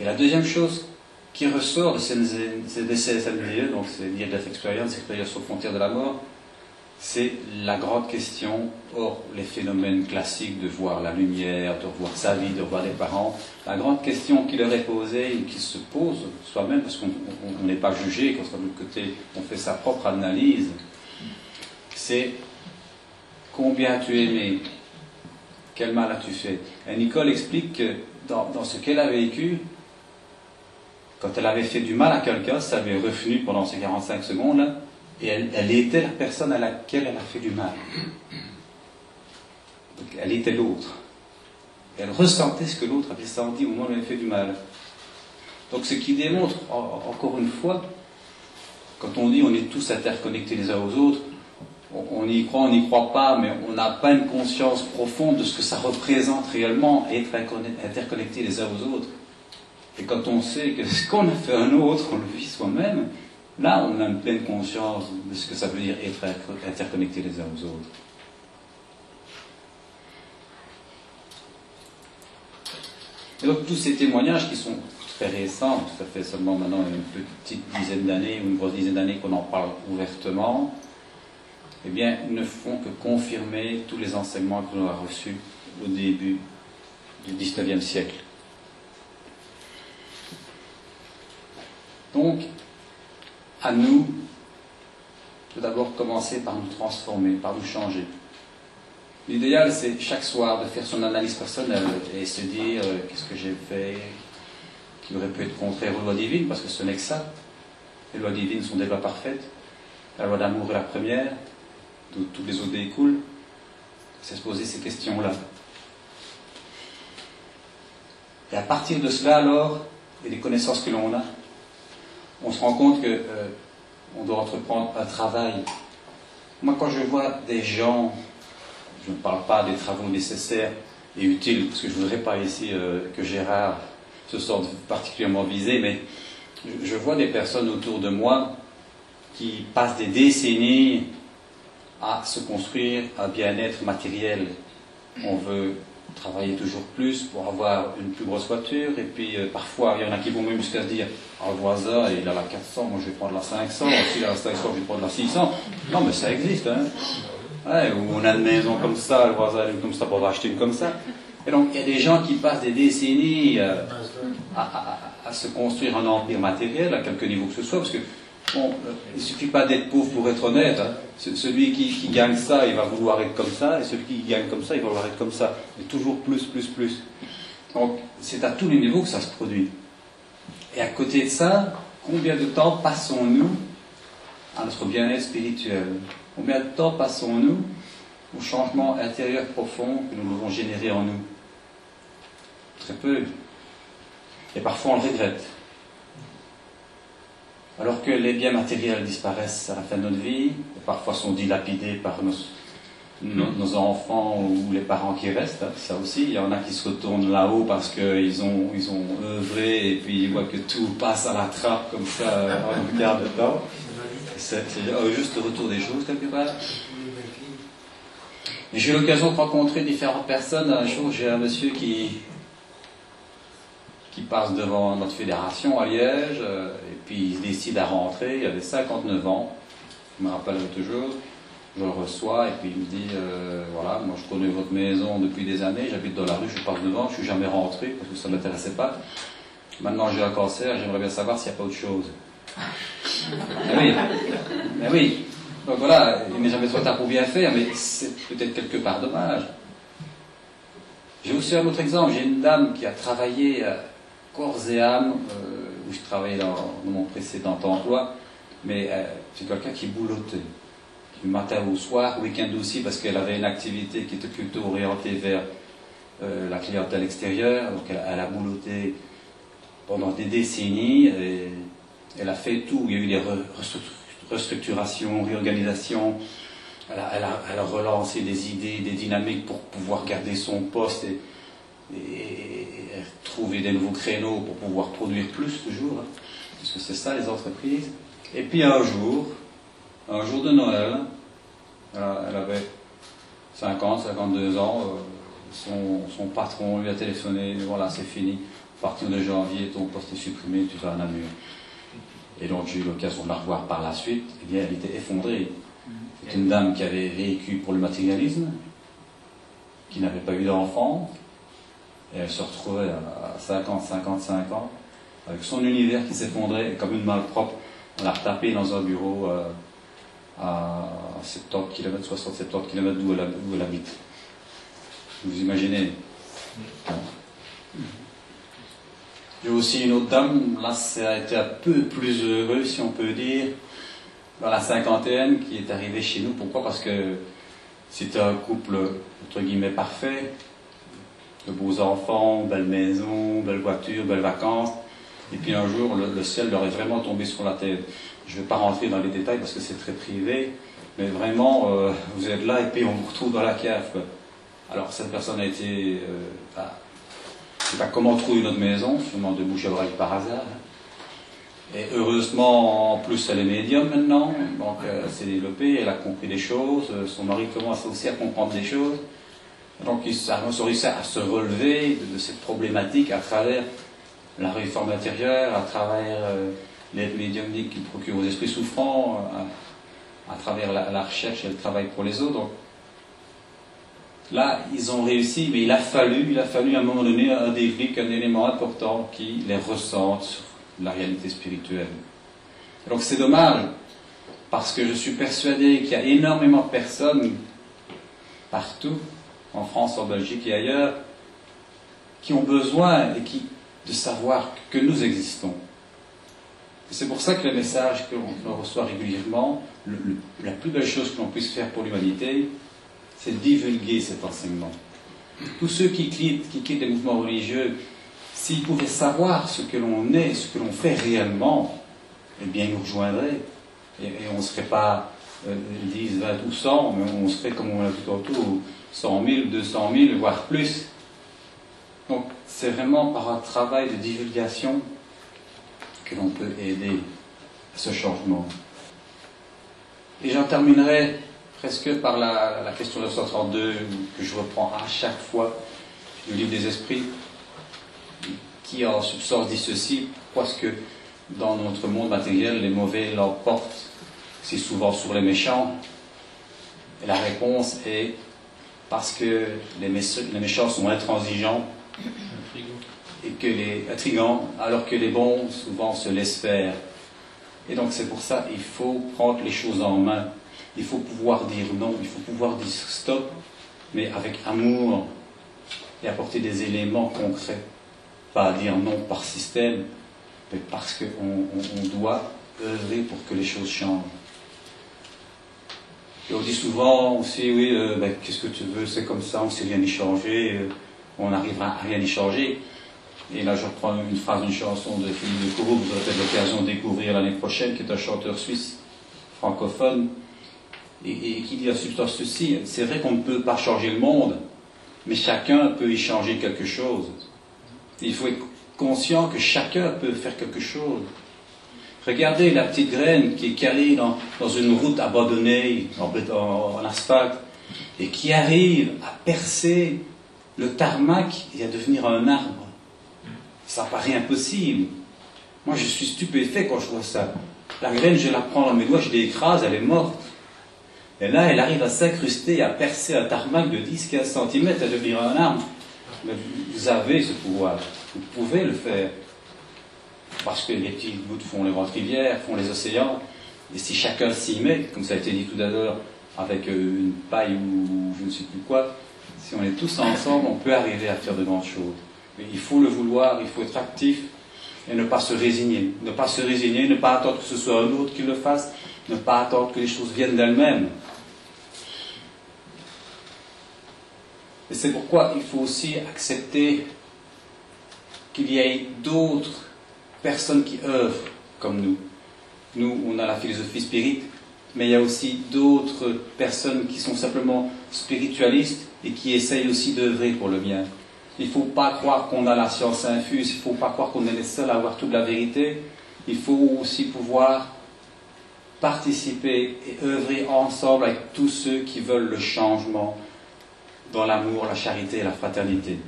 Et la deuxième chose qui ressort de ces, NDE, donc c'est Near Death Experience, expérience aux frontières de la mort, c'est la grande question, hors les phénomènes classiques de voir la lumière, de voir sa vie, de voir les parents, la grande question qui leur est posée et qui se pose soi-même, parce qu'on n'est pas jugé, quand de l'autre côté on fait sa propre analyse, c'est combien as-tu aimé? Quel mal as-tu fait? Et Nicole explique que dans ce qu'elle a vécu, quand elle avait fait du mal à quelqu'un, ça avait revenu pendant ces 45 secondes-là, et elle, était la personne à laquelle elle a fait du mal. elle était l'autre. Elle ressentait ce que l'autre avait senti au moment où elle avait fait du mal. Donc ce qui démontre, encore une fois, quand on dit on est tous interconnectés les uns aux autres, on y croit, on n'y croit pas, mais on n'a pas une conscience profonde de ce que ça représente réellement, être interconnectés les uns aux autres. Et quand on sait que ce qu'on a fait un autre, on le vit soi-même, Là, on a une pleine conscience de ce que ça veut dire être interconnectés les uns aux autres. Et donc tous ces témoignages qui sont très récents, ça fait seulement maintenant une petite dizaine d'années ou une grosse dizaine d'années qu'on en parle ouvertement, eh bien, ne font que confirmer tous les enseignements que l'on a reçus au début du XIXe siècle. Donc, à nous de d'abord commencer par nous transformer, par nous changer. L'idéal, c'est chaque soir de faire son analyse personnelle et se dire euh, qu'est-ce que j'ai fait qui aurait pu être contraire aux lois divines, parce que ce n'est que ça. Les lois divines sont des lois parfaites. La loi d'amour est la première, d'où tous les autres découlent. C'est se poser ces questions-là. Et à partir de cela, alors, et des connaissances que l'on a, on se rend compte que euh, on doit entreprendre un travail. Moi, quand je vois des gens, je ne parle pas des travaux nécessaires et utiles, parce que je ne voudrais pas ici euh, que Gérard se sorte particulièrement visé, mais je vois des personnes autour de moi qui passent des décennies à se construire un bien-être matériel. On veut travailler toujours plus pour avoir une plus grosse voiture. Et puis euh, parfois, il y en a qui vont même jusqu'à se dire Ah, le voisin, il a la 400, moi je vais prendre la 500. S'il a la 500, je vais prendre la 600. Non, mais ça existe. Hein. Ouais, ou on a une maison comme ça, le voisin a une comme ça, pour acheter une comme ça. Et donc, il y a des gens qui passent des décennies euh, à, à, se construire un empire matériel à quelque niveau que ce soit, parce que Il ne suffit pas d'être pauvre pour être honnête. Hein. Celui qui, gagne ça, il va vouloir être comme ça, et celui qui gagne comme ça, il va vouloir être comme ça. Et toujours plus, plus, plus. Donc, c'est à tous les niveaux que ça se produit. Et à côté de ça, combien de temps passons-nous à notre bien-être spirituel? Combien de temps passons-nous au changement intérieur profond que nous devons générer en nous? Très peu. Et parfois on le regrette. Alors que les biens matériels disparaissent à la fin de notre vie, parfois sont dilapidés par nos, enfants ou les parents qui restent, hein, ça aussi, il y en a qui se retournent là-haut parce qu'ils ont, ils ont œuvré et puis ils voient que tout passe à la trappe comme ça, on regarde dedans. C'est un juste retour des choses quelque part. J'ai eu l'occasion de rencontrer différentes personnes. Un jour, j'ai un monsieur qui, qui passe devant notre fédération à Liège, euh, puis il décide à rentrer, il avait 59 ans, je me rappelle toujours, je le reçois, et puis il me dit, euh, voilà, moi je connais votre maison depuis des années, j'habite dans la rue, je passe devant, je suis jamais rentré, parce que ça ne m'intéressait pas. Maintenant j'ai un cancer, j'aimerais bien savoir s'il n'y a pas autre chose. mais oui, mais oui. Donc voilà, il n'est jamais trop tard pour bien faire, mais c'est peut-être quelque part dommage. J'ai aussi un autre exemple, j'ai une dame qui a travaillé euh, corps et âme, euh, où je travaillais dans, mon précédent emploi, mais euh, c'est quelqu'un qui boulottait. Du matin au soir, week-end aussi, parce qu'elle avait une activité qui était plutôt orientée vers euh, la clientèle extérieure. Donc elle, a boulotté pendant des décennies. Et elle a fait tout. Il y a eu des restructurations, réorganisations. Elle a, relancé des idées, des dynamiques pour pouvoir garder son poste. Et, trouver des nouveaux créneaux pour pouvoir produire plus toujours, hein, parce que c'est ça les entreprises. Et puis un jour, un jour de Noël, elle, avait 50, 52 ans, euh, son, son, patron lui a téléphoné, voilà c'est fini, à partir de janvier ton poste est supprimé, tu vas à Namur. Et donc j'ai eu l'occasion de la revoir par la suite, et eh bien elle était effondrée. C'est une dame qui avait vécu pour le matérialisme, qui n'avait pas eu d'enfant, et elle se retrouvait à 50, 55 ans, avec son univers qui s'effondrait, comme une malpropre. On l'a retapé dans un bureau euh, à 70 km, 60, 70 km d'où elle, elle, habite. Vous imaginez J'ai aussi une autre dame, là ça a été un peu plus heureux, si on peut dire, dans la cinquantaine, qui est arrivée chez nous. Pourquoi? Parce que c'était un couple, entre guillemets, parfait de beaux enfants, belle maison, belle voiture, belles vacances. Et puis un jour, le, ciel leur est vraiment tombé sur la tête. Je ne vais pas rentrer dans les détails parce que c'est très privé, mais vraiment, euh, vous êtes là et puis on vous retrouve dans la cave. Alors cette personne a été... Euh, bah, je ne sais pas comment trouver notre maison, sûrement de bouche à oreille par hasard. Et heureusement, en plus, elle est médium maintenant, donc euh, elle s'est développée, elle a compris des choses, son mari commence aussi à comprendre des choses. Donc ont réussi à se relever de, cette problématique à travers la réforme intérieure, à travers euh, l'aide médiumnique qui procure aux esprits souffrants, à, travers la, recherche et le travail pour les autres. Là, ils ont réussi, mais il a fallu, il a fallu à un moment donné un déclic, un élément important qui les ressente la réalité spirituelle. Donc c'est dommage, parce que je suis persuadé qu'il y a énormément de personnes partout, en France, en Belgique et ailleurs, qui ont besoin et qui, de savoir que nous existons. C'est pour ça que le message que l'on reçoit régulièrement, la plus belle chose que l'on puisse faire pour l'humanité, c'est divulguer cet enseignement. Tous ceux qui quittent, qui les mouvements religieux, s'ils pouvaient savoir ce que l'on est, ce que l'on fait réellement, eh bien, ils nous rejoindraient. Et, on ne serait pas 10, 20 ou 100, mais on serait, comme on l'a vu tantôt, 100 000, 200 000, voire plus. Donc, c'est vraiment par un travail de divulgation que l'on peut aider à ce changement. Et j'en terminerai presque par la, la question 932 que je reprends à chaque fois du livre des esprits, qui en subsort dit ceci, parce que dans notre monde matériel, les mauvais l'emportent c'est souvent sur les méchants. Et la réponse est parce que les, méchants sont intransigeants et que les intrigants, alors que les bons souvent se laissent faire. Et donc c'est pour ça il faut prendre les choses en main. Il faut pouvoir dire non, il faut pouvoir dire stop, mais avec amour et apporter des éléments concrets. Pas dire non par système, mais parce qu'on doit œuvrer pour que les choses changent. Et on dit souvent aussi, oui, euh, ben, qu'est-ce que tu veux, c'est comme ça, on ne sait rien y changer, euh, on n'arrivera à rien y changer. Et là, je reprends une phrase d'une chanson de Philippe de Courroux, vous aurez peut-être l'occasion de découvrir l'année prochaine, qui est un chanteur suisse francophone, et, qui dit à substance ceci, c'est vrai qu'on ne peut pas changer le monde, mais chacun peut y changer quelque chose. Il faut être conscient que chacun peut faire quelque chose. Regardez la petite graine qui est calée dans, une route abandonnée, en, asphalte, et qui arrive à percer le tarmac et à devenir un arbre. Ça paraît impossible. Moi, je suis stupéfait quand je vois ça. La graine, je la prends dans mes doigts, je l'écrase, elle est morte. Et là, elle arrive à s'incruster, à percer un tarmac de 10-15 cm, à devenir un arbre. vous avez ce pouvoir. Vous pouvez le faire parce que les petites gouttes font les grandes rivières, font les océans. Et si chacun s'y met, comme ça a été dit tout à l'heure, avec euh, une paille ou je ne sais plus quoi, si on est tous ensemble, on peut arriver à faire de grandes choses. Mais il faut le vouloir, il faut être actif et ne pas se résigner. Ne pas se résigner, ne pas attendre que ce soit un autre qui le fasse, ne pas attendre que les choses viennent d'elles-mêmes. Et c'est pourquoi il faut aussi accepter qu'il y ait d'autres personnes qui œuvrent comme nous. Nous, on a la philosophie spirite, mais il y a aussi d'autres personnes qui sont simplement spiritualistes et qui essayent aussi d'œuvrer pour le bien. Il ne faut pas croire qu'on a la science infuse, il ne faut pas croire qu'on est les seuls à avoir toute la vérité. Il faut aussi pouvoir participer et œuvrer ensemble avec tous ceux qui veulent le changement dans l'amour, la charité et la fraternité.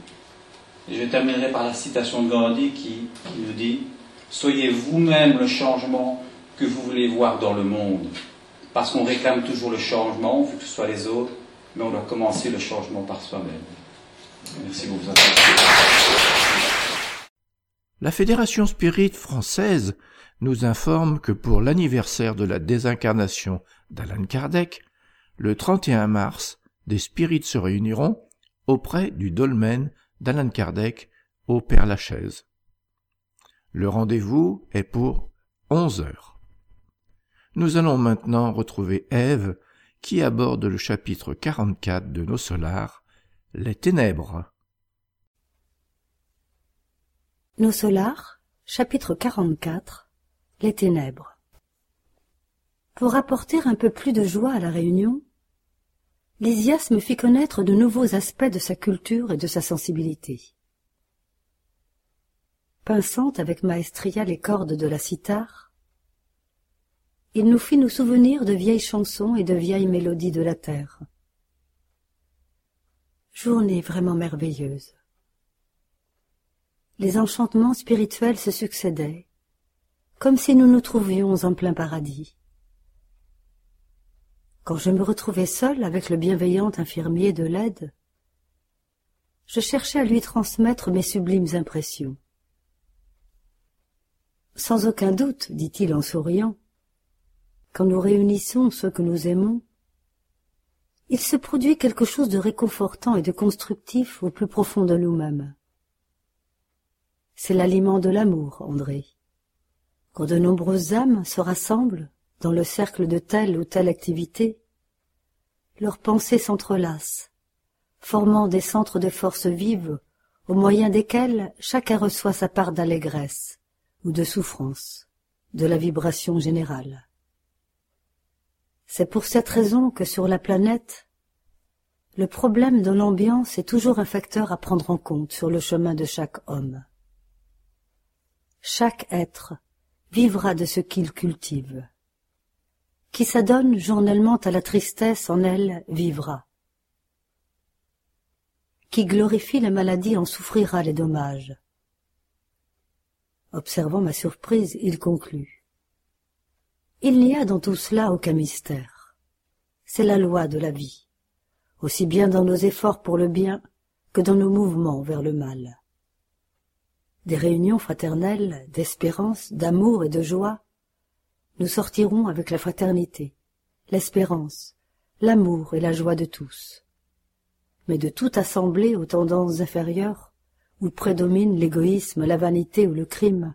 Je terminerai par la citation de Gandhi qui nous dit Soyez vous-même le changement que vous voulez voir dans le monde. Parce qu'on réclame toujours le changement, vu que ce soit les autres, mais on doit commencer le changement par soi-même. Merci beaucoup. La Fédération Spirit française nous informe que pour l'anniversaire de la désincarnation d'Alan Kardec, le 31 mars, des spirites se réuniront auprès du dolmen d'Alan Kardec au Père-Lachaise. Le rendez-vous est pour 11 heures. Nous allons maintenant retrouver Ève qui aborde le chapitre 44 de nos solars, les ténèbres. Nos solars, chapitre 44, les ténèbres. Pour apporter un peu plus de joie à la réunion, Lysias me fit connaître de nouveaux aspects de sa culture et de sa sensibilité pinçant avec maestria les cordes de la cithare, il nous fit nous souvenir de vieilles chansons et de vieilles mélodies de la terre. Journée vraiment merveilleuse. Les enchantements spirituels se succédaient, comme si nous nous trouvions en plein paradis. Quand je me retrouvais seul avec le bienveillant infirmier de l'aide, je cherchais à lui transmettre mes sublimes impressions. Sans aucun doute, dit-il en souriant, quand nous réunissons ceux que nous aimons, il se produit quelque chose de réconfortant et de constructif au plus profond de nous-mêmes. C'est l'aliment de l'amour, André. Quand de nombreuses âmes se rassemblent dans le cercle de telle ou telle activité, leurs pensées s'entrelacent, formant des centres de force vives au moyen desquels chacun reçoit sa part d'allégresse ou de souffrance de la vibration générale. C'est pour cette raison que sur la planète, le problème de l'ambiance est toujours un facteur à prendre en compte sur le chemin de chaque homme. Chaque être vivra de ce qu'il cultive. Qui s'adonne journellement à la tristesse en elle vivra. Qui glorifie la maladie en souffrira les dommages. Observant ma surprise, il conclut. Il n'y a dans tout cela aucun mystère. C'est la loi de la vie, aussi bien dans nos efforts pour le bien que dans nos mouvements vers le mal. Des réunions fraternelles, d'espérance, d'amour et de joie, nous sortirons avec la fraternité, l'espérance, l'amour et la joie de tous. Mais de toute assemblée aux tendances inférieures, où prédominent l'égoïsme, la vanité ou le crime,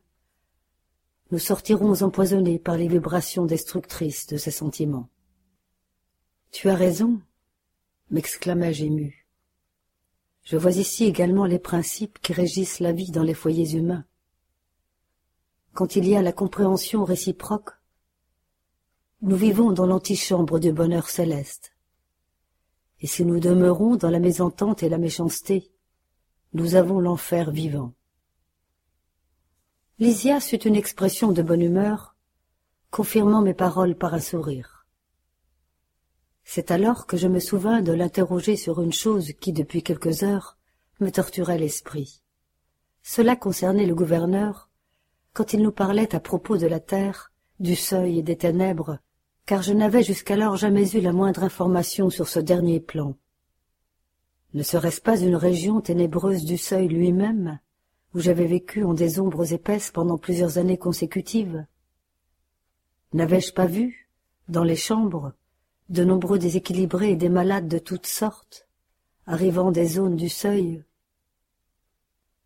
nous sortirons empoisonnés par les vibrations destructrices de ces sentiments. Tu as raison, m'exclamai-je ému. Je vois ici également les principes qui régissent la vie dans les foyers humains. Quand il y a la compréhension réciproque, nous vivons dans l'antichambre du bonheur céleste. Et si nous demeurons dans la mésentente et la méchanceté, nous avons l'enfer vivant. Lysias eut une expression de bonne humeur, confirmant mes paroles par un sourire. C'est alors que je me souvins de l'interroger sur une chose qui, depuis quelques heures, me torturait l'esprit. Cela concernait le gouverneur, quand il nous parlait à propos de la terre, du seuil et des ténèbres, car je n'avais jusqu'alors jamais eu la moindre information sur ce dernier plan. Ne serait-ce pas une région ténébreuse du seuil lui-même où j'avais vécu en des ombres épaisses pendant plusieurs années consécutives N'avais-je pas vu, dans les chambres, de nombreux déséquilibrés et des malades de toutes sortes, arrivant des zones du seuil?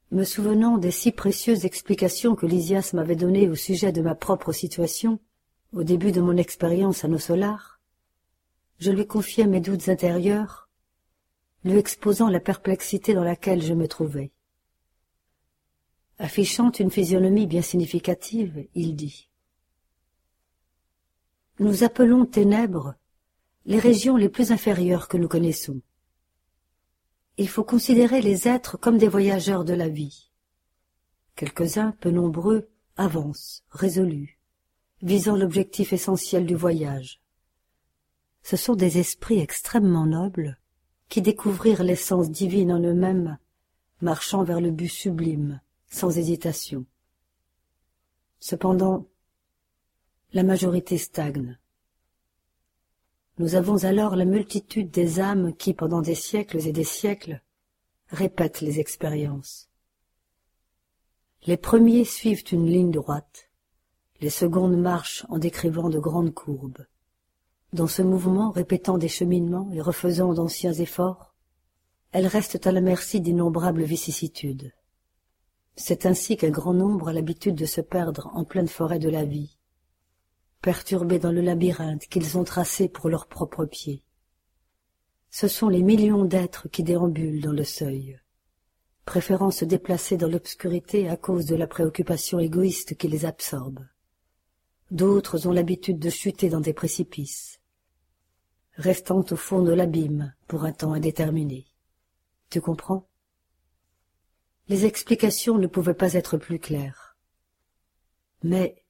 Me souvenant des si précieuses explications que Lysias m'avait données au sujet de ma propre situation, au début de mon expérience à nos solars, je lui confiai mes doutes intérieurs, lui exposant la perplexité dans laquelle je me trouvais. Affichant une physionomie bien significative, il dit Nous appelons ténèbres les régions les plus inférieures que nous connaissons. Il faut considérer les êtres comme des voyageurs de la vie. Quelques-uns, peu nombreux, avancent, résolus, visant l'objectif essentiel du voyage. Ce sont des esprits extrêmement nobles qui découvrirent l'essence divine en eux-mêmes, marchant vers le but sublime, sans hésitation. Cependant, la majorité stagne. Nous avons alors la multitude des âmes qui, pendant des siècles et des siècles, répètent les expériences. Les premiers suivent une ligne droite, les secondes marchent en décrivant de grandes courbes. Dans ce mouvement répétant des cheminements et refaisant d'anciens efforts, elles restent à la merci d'innombrables vicissitudes. C'est ainsi qu'un grand nombre a l'habitude de se perdre en pleine forêt de la vie, perturbés dans le labyrinthe qu'ils ont tracé pour leurs propres pieds. Ce sont les millions d'êtres qui déambulent dans le seuil, préférant se déplacer dans l'obscurité à cause de la préoccupation égoïste qui les absorbe. D'autres ont l'habitude de chuter dans des précipices, restant au fond de l'abîme pour un temps indéterminé. Tu comprends? Les explications ne pouvaient pas être plus claires. Mais,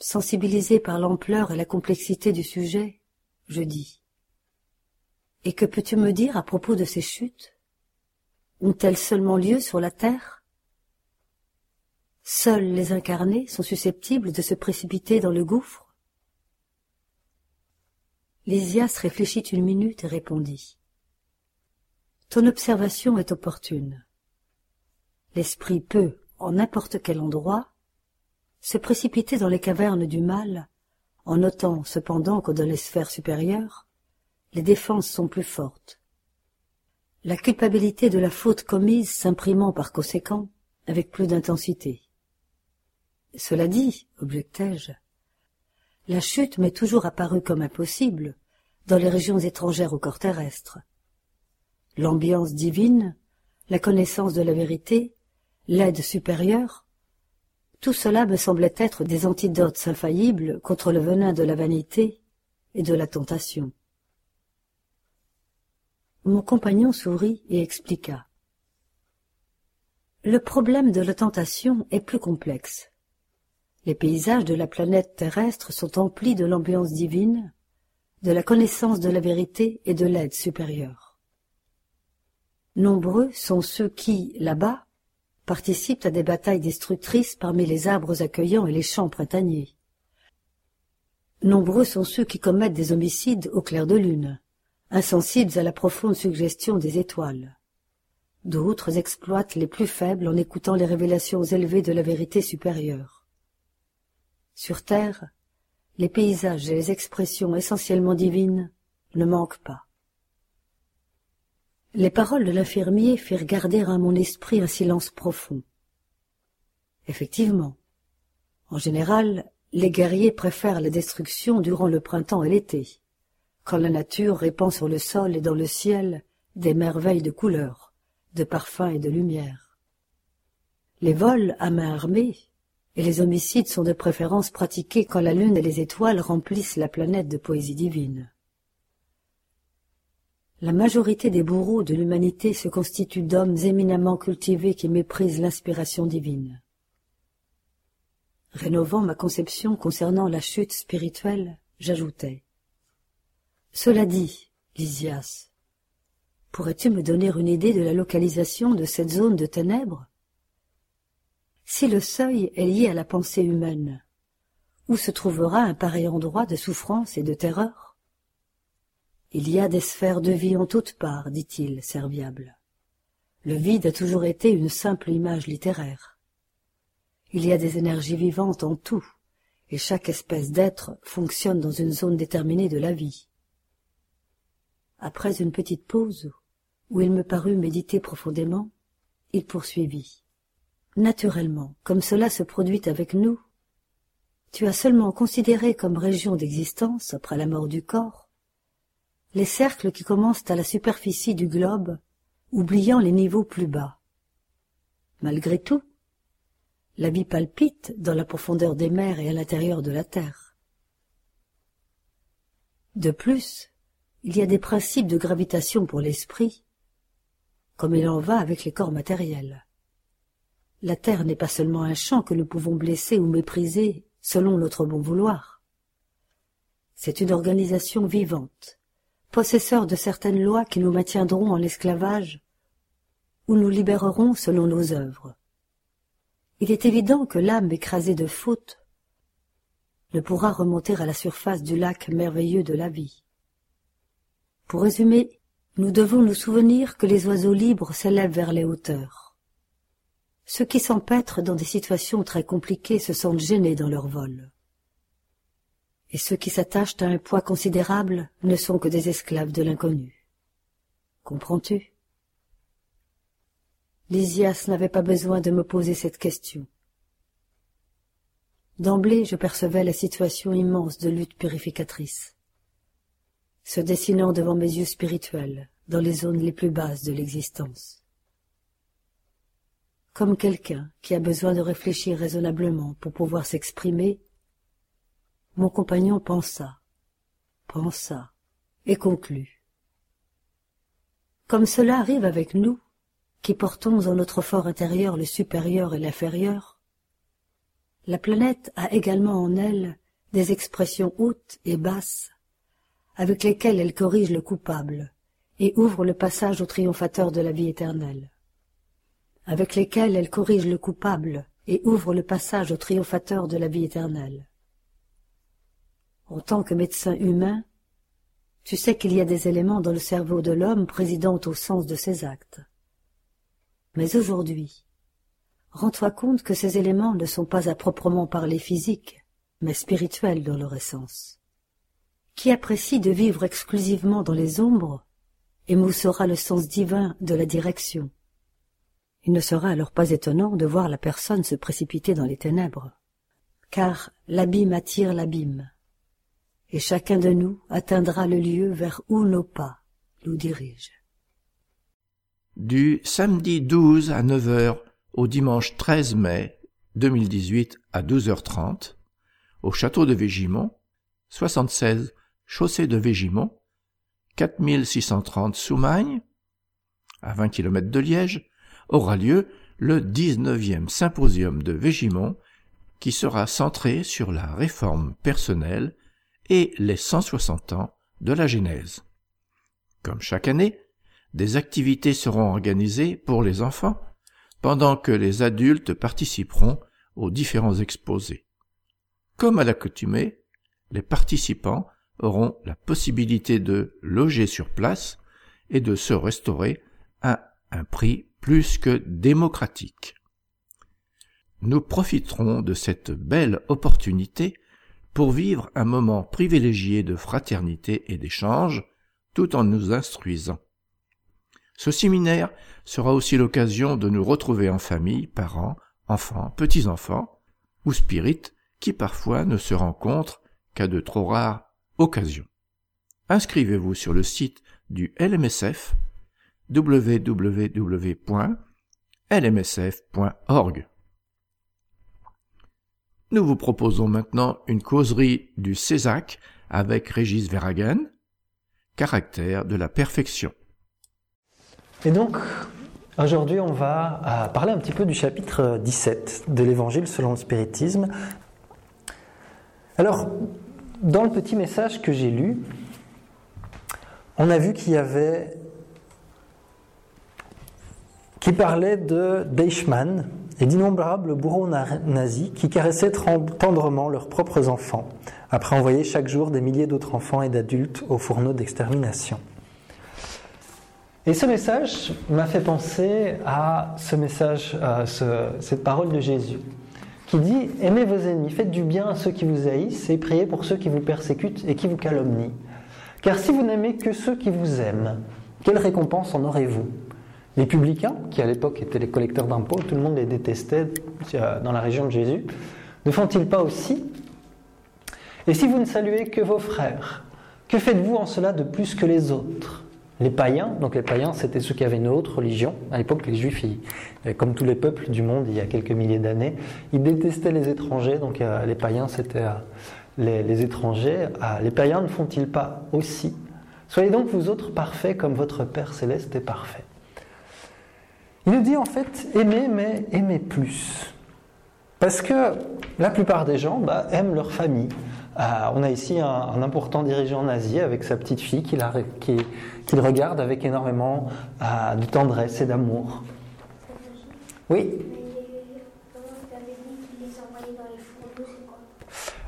sensibilisé par l'ampleur et la complexité du sujet, je dis Et que peux-tu me dire à propos de ces chutes? Ont-elles seulement lieu sur la terre? Seuls les incarnés sont susceptibles de se précipiter dans le gouffre Lysias réfléchit une minute et répondit Ton observation est opportune l'esprit peut, en n'importe quel endroit, se précipiter dans les cavernes du mal, en notant cependant que dans les sphères supérieures, les défenses sont plus fortes. La culpabilité de la faute commise s'imprimant par conséquent avec plus d'intensité. Cela dit, objectai-je, la chute m'est toujours apparue comme impossible dans les régions étrangères au corps terrestre. L'ambiance divine, la connaissance de la vérité, l'aide supérieure, tout cela me semblait être des antidotes infaillibles contre le venin de la vanité et de la tentation. Mon compagnon sourit et expliqua. Le problème de la tentation est plus complexe. Les paysages de la planète terrestre sont emplis de l'ambiance divine, de la connaissance de la vérité et de l'aide supérieure. Nombreux sont ceux qui, là-bas, participent à des batailles destructrices parmi les arbres accueillants et les champs printaniers. Nombreux sont ceux qui commettent des homicides au clair de lune, insensibles à la profonde suggestion des étoiles. D'autres exploitent les plus faibles en écoutant les révélations élevées de la vérité supérieure. Sur terre, les paysages et les expressions essentiellement divines ne manquent pas. Les paroles de l'infirmier firent garder à mon esprit un silence profond. Effectivement, en général, les guerriers préfèrent la destruction durant le printemps et l'été, quand la nature répand sur le sol et dans le ciel des merveilles de couleurs, de parfums et de lumière. Les vols à main armée et les homicides sont de préférence pratiqués quand la lune et les étoiles remplissent la planète de poésie divine. La majorité des bourreaux de l'humanité se constituent d'hommes éminemment cultivés qui méprisent l'inspiration divine. Rénovant ma conception concernant la chute spirituelle, j'ajoutai. Cela dit, Lysias, pourrais-tu me donner une idée de la localisation de cette zone de ténèbres? Si le seuil est lié à la pensée humaine, où se trouvera un pareil endroit de souffrance et de terreur? Il y a des sphères de vie en toutes parts, dit-il, serviable. Le vide a toujours été une simple image littéraire. Il y a des énergies vivantes en tout, et chaque espèce d'être fonctionne dans une zone déterminée de la vie. Après une petite pause, où il me parut méditer profondément, il poursuivit naturellement, comme cela se produit avec nous. Tu as seulement considéré comme région d'existence, après la mort du corps, les cercles qui commencent à la superficie du globe, oubliant les niveaux plus bas. Malgré tout, la vie palpite dans la profondeur des mers et à l'intérieur de la terre. De plus, il y a des principes de gravitation pour l'esprit, comme il en va avec les corps matériels. La terre n'est pas seulement un champ que nous pouvons blesser ou mépriser selon notre bon vouloir. C'est une organisation vivante, possesseur de certaines lois qui nous maintiendront en esclavage ou nous libéreront selon nos œuvres. Il est évident que l'âme écrasée de fautes ne pourra remonter à la surface du lac merveilleux de la vie. Pour résumer, nous devons nous souvenir que les oiseaux libres s'élèvent vers les hauteurs. Ceux qui s'empêtrent dans des situations très compliquées se sentent gênés dans leur vol. Et ceux qui s'attachent à un poids considérable ne sont que des esclaves de l'inconnu. Comprends-tu? Lysias n'avait pas besoin de me poser cette question. D'emblée, je percevais la situation immense de lutte purificatrice, se dessinant devant mes yeux spirituels, dans les zones les plus basses de l'existence comme quelqu'un qui a besoin de réfléchir raisonnablement pour pouvoir s'exprimer, mon compagnon pensa, pensa, et conclut. Comme cela arrive avec nous, qui portons en notre fort intérieur le supérieur et l'inférieur, la planète a également en elle des expressions hautes et basses, avec lesquelles elle corrige le coupable et ouvre le passage au triomphateur de la vie éternelle avec lesquels elle corrige le coupable et ouvre le passage au triomphateur de la vie éternelle. En tant que médecin humain, tu sais qu'il y a des éléments dans le cerveau de l'homme présidant au sens de ses actes. Mais aujourd'hui, rends-toi compte que ces éléments ne sont pas à proprement parler physiques, mais spirituels dans leur essence. Qui apprécie de vivre exclusivement dans les ombres émoussera le sens divin de la direction. Il ne sera alors pas étonnant de voir la personne se précipiter dans les ténèbres, car l'abîme attire l'abîme, et chacun de nous atteindra le lieu vers où nos pas nous dirigent. Du samedi 12 à 9h au dimanche 13 mai 2018 à 12h30, au château de Végimont, 76 chaussée de Végimont, 4630 Soumagne, à 20 km de Liège, aura lieu le 19e symposium de Végimont qui sera centré sur la réforme personnelle et les 160 ans de la Genèse. Comme chaque année, des activités seront organisées pour les enfants pendant que les adultes participeront aux différents exposés. Comme à l'accoutumée, les participants auront la possibilité de loger sur place et de se restaurer à un prix plus que démocratique. Nous profiterons de cette belle opportunité pour vivre un moment privilégié de fraternité et d'échange tout en nous instruisant. Ce séminaire sera aussi l'occasion de nous retrouver en famille, parents, enfants, petits-enfants ou spirites qui parfois ne se rencontrent qu'à de trop rares occasions. Inscrivez-vous sur le site du LMSF www.lmsf.org. Nous vous proposons maintenant une causerie du Césac avec Régis Verhagen, caractère de la perfection. Et donc, aujourd'hui, on va euh, parler un petit peu du chapitre 17 de l'Évangile selon le spiritisme. Alors, dans le petit message que j'ai lu, on a vu qu'il y avait qui parlait de Deichmann et d'innombrables bourreaux nazis qui caressaient tendrement leurs propres enfants, après envoyer chaque jour des milliers d'autres enfants et d'adultes aux fourneaux d'extermination. Et ce message m'a fait penser à ce message, à cette parole de Jésus, qui dit Aimez vos ennemis, faites du bien à ceux qui vous haïssent et priez pour ceux qui vous persécutent et qui vous calomnient. Car si vous n'aimez que ceux qui vous aiment, quelle récompense en aurez-vous? Les publicains, qui à l'époque étaient les collecteurs d'impôts, tout le monde les détestait euh, dans la région de Jésus, ne font-ils pas aussi? Et si vous ne saluez que vos frères, que faites-vous en cela de plus que les autres? Les païens, donc les païens c'était ceux qui avaient une autre religion, à l'époque les juifs, comme tous les peuples du monde il y a quelques milliers d'années, ils détestaient les étrangers, donc euh, les païens c'était euh, les, étrangers. les païens ne font-ils pas aussi? Soyez donc vous autres parfaits comme votre Père céleste est parfait. Il nous dit en fait aimer, mais aimer plus. Parce que la plupart des gens bah, aiment leur famille. Euh, on a ici un, important dirigeant nazi avec sa petite fille qu'il regarde avec énormément euh, de tendresse et d'amour. Oui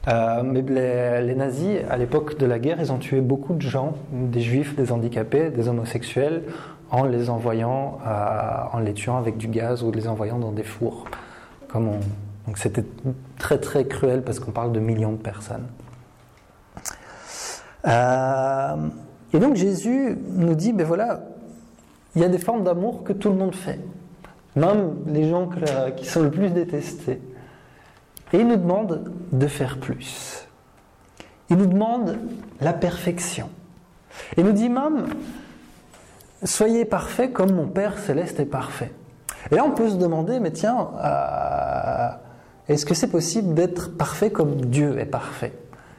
euh, mais les, les, nazis, à l'époque de la guerre, ils ont tué beaucoup de gens, des juifs, des handicapés, des homosexuels, en les envoyant, en les tuant avec du gaz ou les envoyant dans des fours. Comme Donc c'était très très cruel parce qu'on parle de millions de personnes. Euh, et donc Jésus nous dit, ben voilà, il y a des formes d'amour que tout le monde fait, même les gens qui sont le plus détestés. Et il nous demande de faire plus. Il nous demande la perfection. Il nous dit même, Soyez parfaits comme mon Père céleste est parfait. Et là, on peut se demander, mais tiens, euh, est-ce que c'est possible d'être parfait comme Dieu est parfait?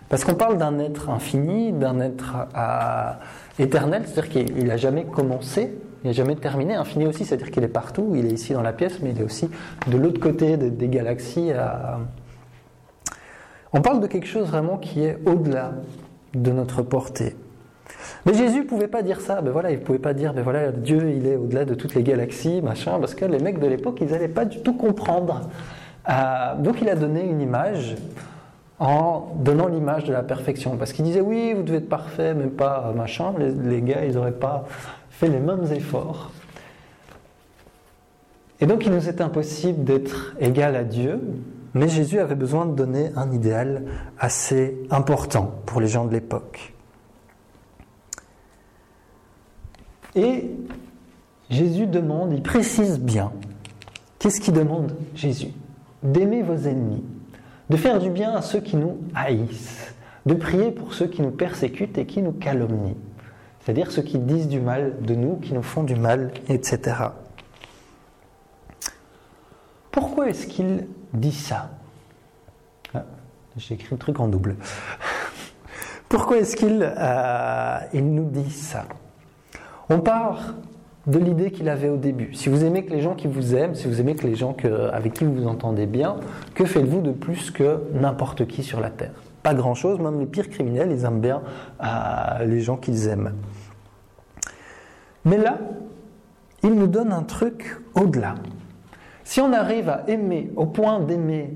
Parce qu'on parle d'un être infini, d'un être euh, éternel, c'est-à-dire qu'il n'a jamais commencé, il n'a jamais terminé. Infini aussi, c'est-à-dire qu'il est partout, il est ici dans la pièce, mais il est aussi de l'autre côté des, galaxies. Euh. On parle de quelque chose vraiment qui est au-delà de notre portée. Mais Jésus pouvait pas dire ça. Ben voilà, il pouvait pas dire, ben voilà, Dieu, il est au-delà de toutes les galaxies, machin, parce que les mecs de l'époque, ils n'allaient pas du tout comprendre. Euh, donc il a donné une image en donnant l'image de la perfection. Parce qu'il disait, oui, vous devez être parfait, mais pas machin. Les, gars, ils n'auraient pas fait les mêmes efforts. Et donc il nous est impossible d'être égal à Dieu, mais Jésus avait besoin de donner un idéal assez important pour les gens de l'époque. Et Jésus demande, il précise bien, qu'est-ce qu'il demande Jésus D'aimer vos ennemis, de faire du bien à ceux qui nous haïssent, de prier pour ceux qui nous persécutent et qui nous calomnient, c'est-à-dire ceux qui disent du mal de nous, qui nous font du mal, etc. Pourquoi est-ce qu'il dit ça ah, J'ai écrit le truc en double. Pourquoi est-ce qu'il euh, nous dit ça? On part de l'idée qu'il avait au début. Si vous aimez que les gens qui vous aiment, si vous aimez que les gens avec qui vous vous entendez bien, que faites-vous de plus que n'importe qui sur la Terre? Pas grand-chose, même les pires criminels, ils aiment bien euh, les gens qu'ils aiment. Mais là, il nous donne un truc au-delà. Si on arrive à aimer au point d'aimer,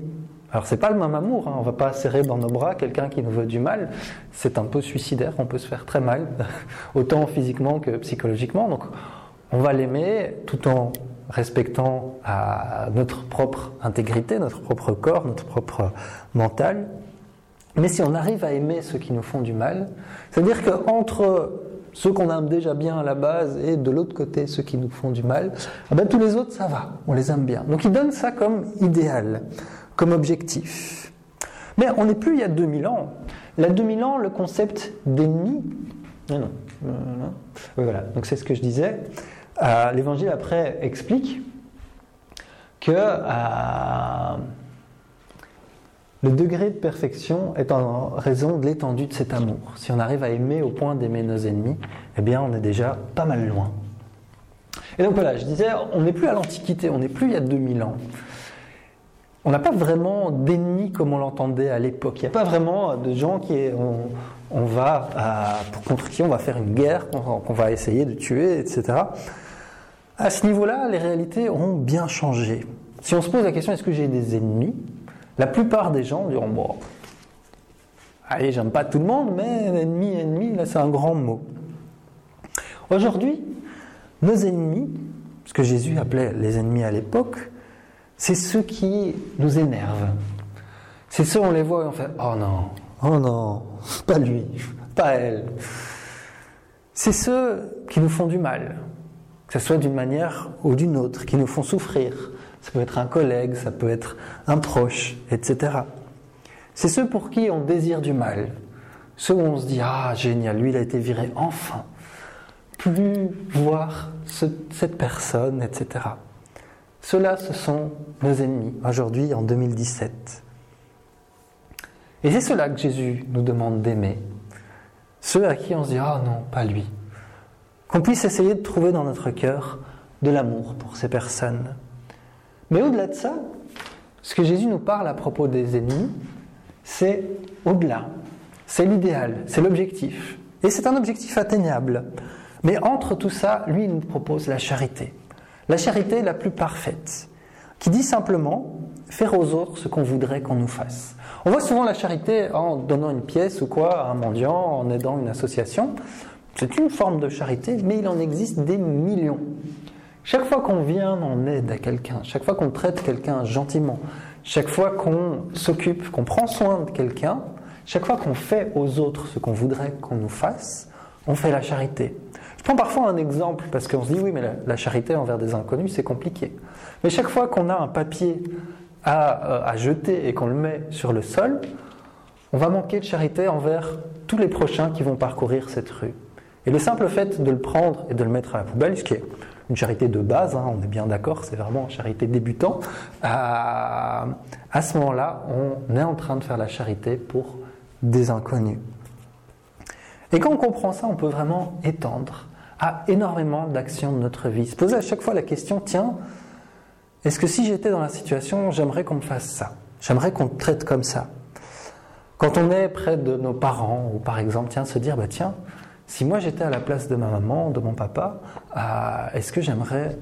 alors c'est pas le même amour, hein, on va pas serrer dans nos bras quelqu'un qui nous veut du mal, c'est un peu suicidaire, on peut se faire très mal, autant physiquement que psychologiquement. Donc on va l'aimer tout en respectant notre propre intégrité, notre propre corps, notre propre mental. Mais si on arrive à aimer ceux qui nous font du mal, c'est-à-dire qu'entre ceux qu'on aime déjà bien à la base et de l'autre côté ceux qui nous font du mal, ben, tous les autres ça va, on les aime bien. Donc il donne ça comme idéal, comme objectif. Mais on n'est plus il y a 2000 ans. Il y a 2000 ans, le concept d'ennemi, non, non, non, Oui, voilà, donc c'est ce que je disais. Euh, L'évangile après explique que euh, le degré de perfection est en raison de l'étendue de cet amour. Si on arrive à aimer au point d'aimer nos ennemis, eh bien on est déjà pas mal loin. Et donc voilà, je disais, on n'est plus à l'Antiquité, on n'est plus il y a 2000 ans. On n'a pas vraiment d'ennemis comme on l'entendait à l'époque. Il n'y a pas vraiment de gens qui on, va contre qui on va faire une guerre, qu'on va essayer de tuer, etc. À ce niveau-là, les réalités ont bien changé. Si on se pose la question est-ce que j'ai des ennemis? La plupart des gens diront bon, allez, j'aime pas tout le monde, mais ennemi, ennemi, là c'est un grand mot. Aujourd'hui, nos ennemis, ce que Jésus appelait les ennemis à l'époque, c'est ceux qui nous énervent. C'est ceux on les voit et on fait oh non, oh non, pas lui, pas elle. C'est ceux qui nous font du mal, que ce soit d'une manière ou d'une autre, qui nous font souffrir, ça peut être un collègue, ça peut être un proche, etc. C'est ceux pour qui on désire du mal, ceux où on se dit Ah, génial, lui il a été viré, enfin, plus voir cette personne, etc. Ceux-là, ce sont nos ennemis, aujourd'hui en 2017. Et c'est cela que Jésus nous demande d'aimer. Ceux à qui on se dit Ah non, pas lui. Qu'on puisse essayer de trouver dans notre cœur de l'amour pour ces personnes. Mais au-delà de ça, ce que Jésus nous parle à propos des ennemis, c'est au-delà. C'est l'idéal, c'est l'objectif. Et c'est un objectif atteignable. Mais entre tout ça, lui, nous propose la charité. La charité la plus parfaite, qui dit simplement faire aux autres ce qu'on voudrait qu'on nous fasse. On voit souvent la charité en donnant une pièce ou quoi à un mendiant, en aidant une association. C'est une forme de charité, mais il en existe des millions. Chaque fois qu'on vient en aide à quelqu'un, chaque fois qu'on traite quelqu'un gentiment, chaque fois qu'on s'occupe, qu'on prend soin de quelqu'un, chaque fois qu'on fait aux autres ce qu'on voudrait qu'on nous fasse, on fait la charité. Prends parfois un exemple parce qu'on se dit oui, mais la, charité envers des inconnus, c'est compliqué. Mais chaque fois qu'on a un papier à, euh, à jeter et qu'on le met sur le sol, on va manquer de charité envers tous les prochains qui vont parcourir cette rue. Et le simple fait de le prendre et de le mettre à la poubelle, ce qui est une charité de base, hein, on est bien d'accord, c'est vraiment une charité débutant. À, à ce moment-là, on est en train de faire la charité pour des inconnus. Et quand on comprend ça, on peut vraiment étendre à énormément d'actions de notre vie. Se poser à chaque fois la question, tiens, est-ce que si j'étais dans la situation, j'aimerais qu'on me fasse ça? J'aimerais qu'on me traite comme ça Quand on est près de nos parents, ou par exemple, tiens, se dire, bah tiens, si moi j'étais à la place de ma maman, de mon papa, euh, est-ce que j'aimerais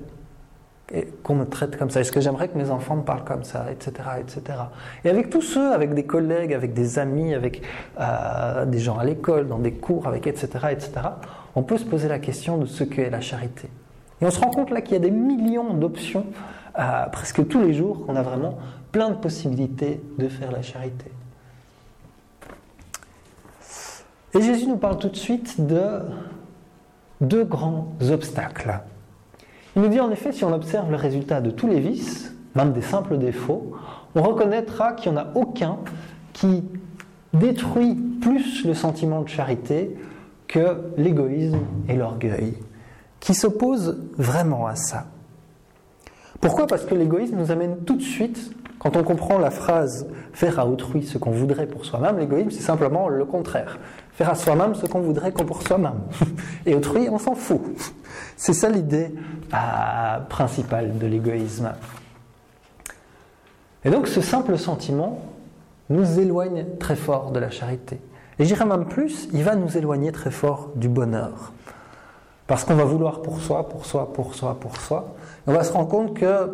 qu'on me traite comme ça? Est-ce que j'aimerais que mes enfants me parlent comme ça? Etc. etc. Et avec tous ceux, avec des collègues, avec des amis, avec euh, des gens à l'école, dans des cours, avec etc., etc., on peut se poser la question de ce qu'est la charité. Et on se rend compte là qu'il y a des millions d'options euh, presque tous les jours qu'on a vraiment plein de possibilités de faire la charité. Et Jésus nous parle tout de suite de deux grands obstacles. Il nous dit en effet, si on observe le résultat de tous les vices, même des simples défauts, on reconnaîtra qu'il n'y en a aucun qui détruit plus le sentiment de charité que l'égoïsme et l'orgueil, qui s'opposent vraiment à ça. Pourquoi? Parce que l'égoïsme nous amène tout de suite, quand on comprend la phrase faire à autrui ce qu'on voudrait pour soi-même, l'égoïsme c'est simplement le contraire. Faire à soi-même ce qu'on voudrait qu'on pour soi-même. Et autrui, on s'en fout. C'est ça l'idée euh, principale de l'égoïsme. Et donc ce simple sentiment nous éloigne très fort de la charité. Et j'irai même plus, il va nous éloigner très fort du bonheur. Parce qu'on va vouloir pour soi, pour soi, pour soi, pour soi. On va se rendre compte que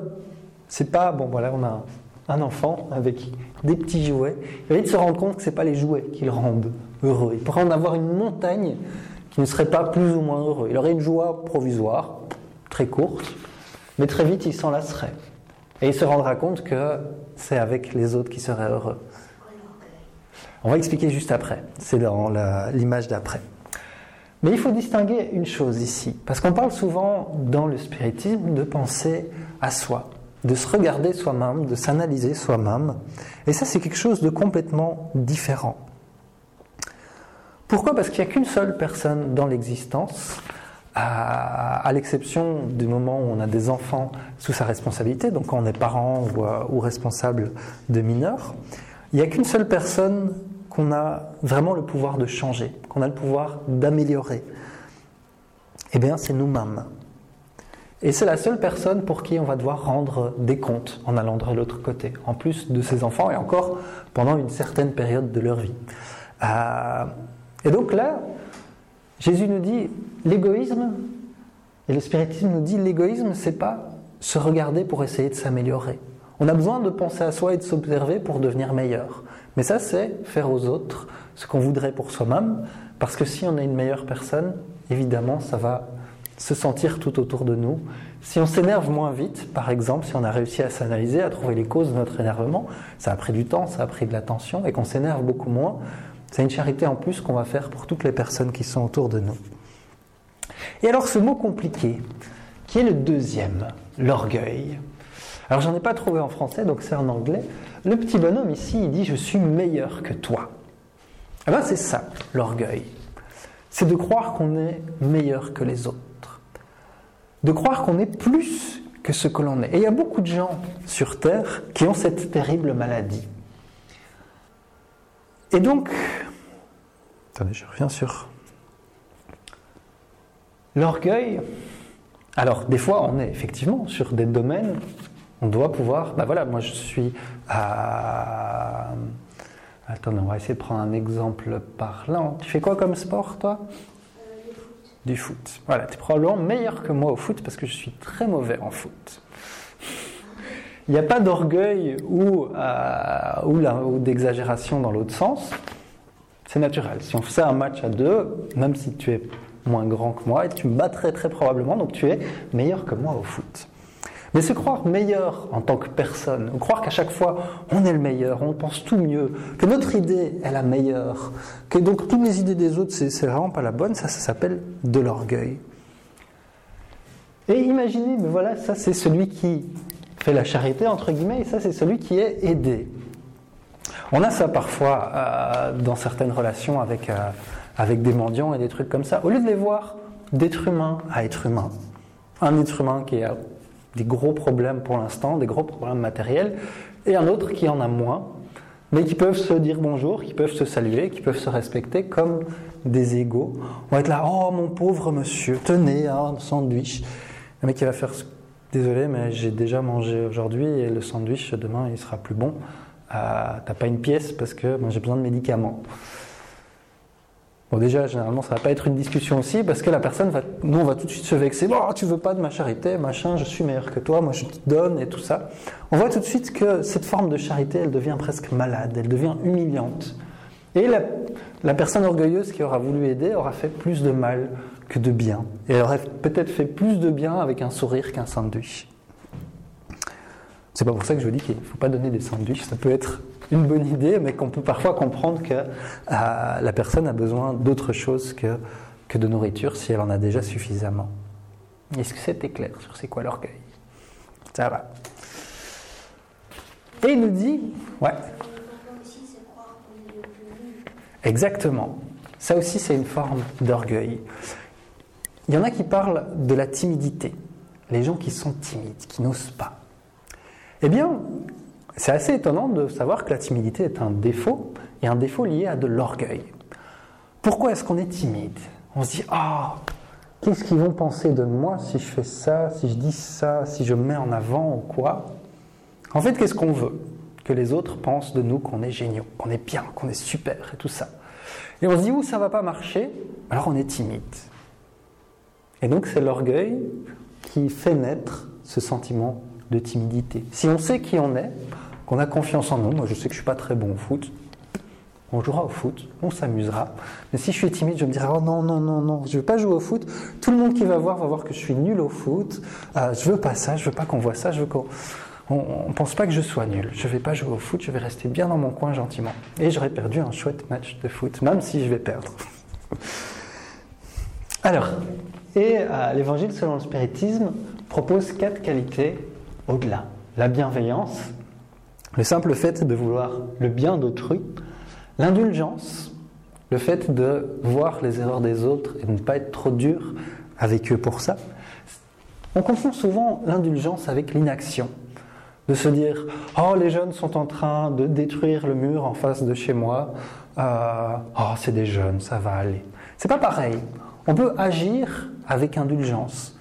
c'est pas, bon voilà, on a un enfant avec des petits jouets. Il va vite se rendre compte que c'est pas les jouets qui le rendent heureux. Il pourrait en avoir une montagne qui ne serait pas plus ou moins heureux. Il aurait une joie provisoire, très courte, mais très vite il s'en lasserait. Et il se rendra compte que c'est avec les autres qui seraient heureux. On va expliquer juste après, c'est dans l'image d'après. Mais il faut distinguer une chose ici, parce qu'on parle souvent dans le spiritisme de penser à soi, de se regarder soi-même, de s'analyser soi-même, et ça c'est quelque chose de complètement différent. Pourquoi? Parce qu'il n'y a qu'une seule personne dans l'existence, à, l'exception du moment où on a des enfants sous sa responsabilité, donc quand on est parent ou, euh, responsable de mineurs, il n'y a qu'une seule personne qu'on a vraiment le pouvoir de changer, qu'on a le pouvoir d'améliorer. Eh bien, c'est nous-mêmes. Et c'est la seule personne pour qui on va devoir rendre des comptes en allant de l'autre côté, en plus de ses enfants et encore pendant une certaine période de leur vie. Euh, et donc là, Jésus nous dit l'égoïsme, et le spiritisme nous dit l'égoïsme, c'est pas se regarder pour essayer de s'améliorer. On a besoin de penser à soi et de s'observer pour devenir meilleur. Mais ça, c'est faire aux autres ce qu'on voudrait pour soi-même, parce que si on est une meilleure personne, évidemment, ça va se sentir tout autour de nous. Si on s'énerve moins vite, par exemple, si on a réussi à s'analyser, à trouver les causes de notre énervement, ça a pris du temps, ça a pris de l'attention, et qu'on s'énerve beaucoup moins, c'est une charité en plus qu'on va faire pour toutes les personnes qui sont autour de nous. Et alors ce mot compliqué, qui est le deuxième, l'orgueil. Alors j'en ai pas trouvé en français, donc c'est en anglais. Le petit bonhomme ici, il dit je suis meilleur que toi. Eh bien c'est ça, l'orgueil. C'est de croire qu'on est meilleur que les autres. De croire qu'on est plus que ce que l'on est. Et il y a beaucoup de gens sur Terre qui ont cette terrible maladie. Et donc, attendez, je reviens sur l'orgueil. Alors, des fois, on est effectivement sur des domaines, on doit pouvoir. Ben voilà, moi je suis à. Attendez, on va essayer de prendre un exemple parlant. Tu fais quoi comme sport, toi? Du foot. Voilà, tu es probablement meilleur que moi au foot parce que je suis très mauvais en foot. Il n'y a pas d'orgueil ou, euh, ou, d'exagération dans l'autre sens. C'est naturel. Si on faisait un match à deux, même si tu es moins grand que moi, tu me battrais très probablement, donc tu es meilleur que moi au foot. Mais se croire meilleur en tant que personne, croire qu'à chaque fois on est le meilleur, on pense tout mieux, que notre idée est la meilleure, que donc toutes les idées des autres c'est vraiment pas la bonne, ça, ça s'appelle de l'orgueil. Et imaginez, mais voilà, ça c'est celui qui fait la charité, entre guillemets, et ça, c'est celui qui est aidé. On a ça parfois euh, dans certaines relations avec, euh, avec des mendiants et des trucs comme ça. Au lieu de les voir d'être humain à être humain, un être humain qui a des gros problèmes pour l'instant, des gros problèmes matériels, et un autre qui en a moins, mais qui peuvent se dire bonjour, qui peuvent se saluer, qui peuvent se respecter comme des égaux. On va être là, oh mon pauvre monsieur, tenez un sandwich. Le mec qui va faire Désolé, mais j'ai déjà mangé aujourd'hui et le sandwich demain il sera plus bon. Euh, T'as pas une pièce parce que j'ai besoin de médicaments. Bon, déjà, généralement, ça va pas être une discussion aussi parce que la personne nous, on va tout de suite se vexer. Bon, tu veux pas de ma charité, machin, je suis meilleur que toi, moi je te donne et tout ça. On voit tout de suite que cette forme de charité, elle devient presque malade, elle devient humiliante. Et la, la personne orgueilleuse qui aura voulu aider aura fait plus de mal que de bien. Et elle aurait peut-être fait plus de bien avec un sourire qu'un sandwich. C'est pas pour ça que je vous dis qu'il ne faut pas donner des sandwichs. Ça peut être une bonne idée, mais qu'on peut parfois comprendre que euh, la personne a besoin d'autre chose que, que de nourriture si elle en a déjà suffisamment. Est-ce que c'était clair sur c'est quoi l'orgueil? Ça va. Et il nous dit, ouais. Exactement. Ça aussi, c'est une forme d'orgueil. Il y en a qui parlent de la timidité. Les gens qui sont timides, qui n'osent pas. Eh bien, c'est assez étonnant de savoir que la timidité est un défaut, et un défaut lié à de l'orgueil. Pourquoi est-ce qu'on est timide? On se dit, ah, qu'est-ce qu'ils vont penser de moi si je fais ça, si je dis ça, si je me mets en avant ou quoi? En fait, qu'est-ce qu'on veut? Que les autres pensent de nous qu'on est géniaux, qu'on est bien, qu'on est super et tout ça. Et on se dit, où ça va pas marcher Alors on est timide. Et donc c'est l'orgueil qui fait naître ce sentiment de timidité. Si on sait qui on est, qu'on a confiance en nous, moi je sais que je suis pas très bon au foot, on jouera au foot, on s'amusera. Mais si je suis timide, je me dirai oh non non non non, je veux pas jouer au foot. Tout le monde qui va voir va voir que je suis nul au foot. Euh, je veux pas ça, je veux pas qu'on voit ça, je veux qu'on on, ne pense pas que je sois nul. Je vais pas jouer au foot, je vais rester bien dans mon coin gentiment. Et j'aurais perdu un chouette match de foot, même si je vais perdre. Alors, et euh, l'Évangile selon le spiritisme propose quatre qualités au-delà. La bienveillance, le simple fait de vouloir le bien d'autrui, l'indulgence, le fait de voir les erreurs des autres et de ne pas être trop dur avec eux pour ça. On confond souvent l'indulgence avec l'inaction, de se dire Oh, les jeunes sont en train de détruire le mur en face de chez moi. Euh, oh, c'est des jeunes, ça va aller. C'est pas pareil. On peut agir avec indulgence.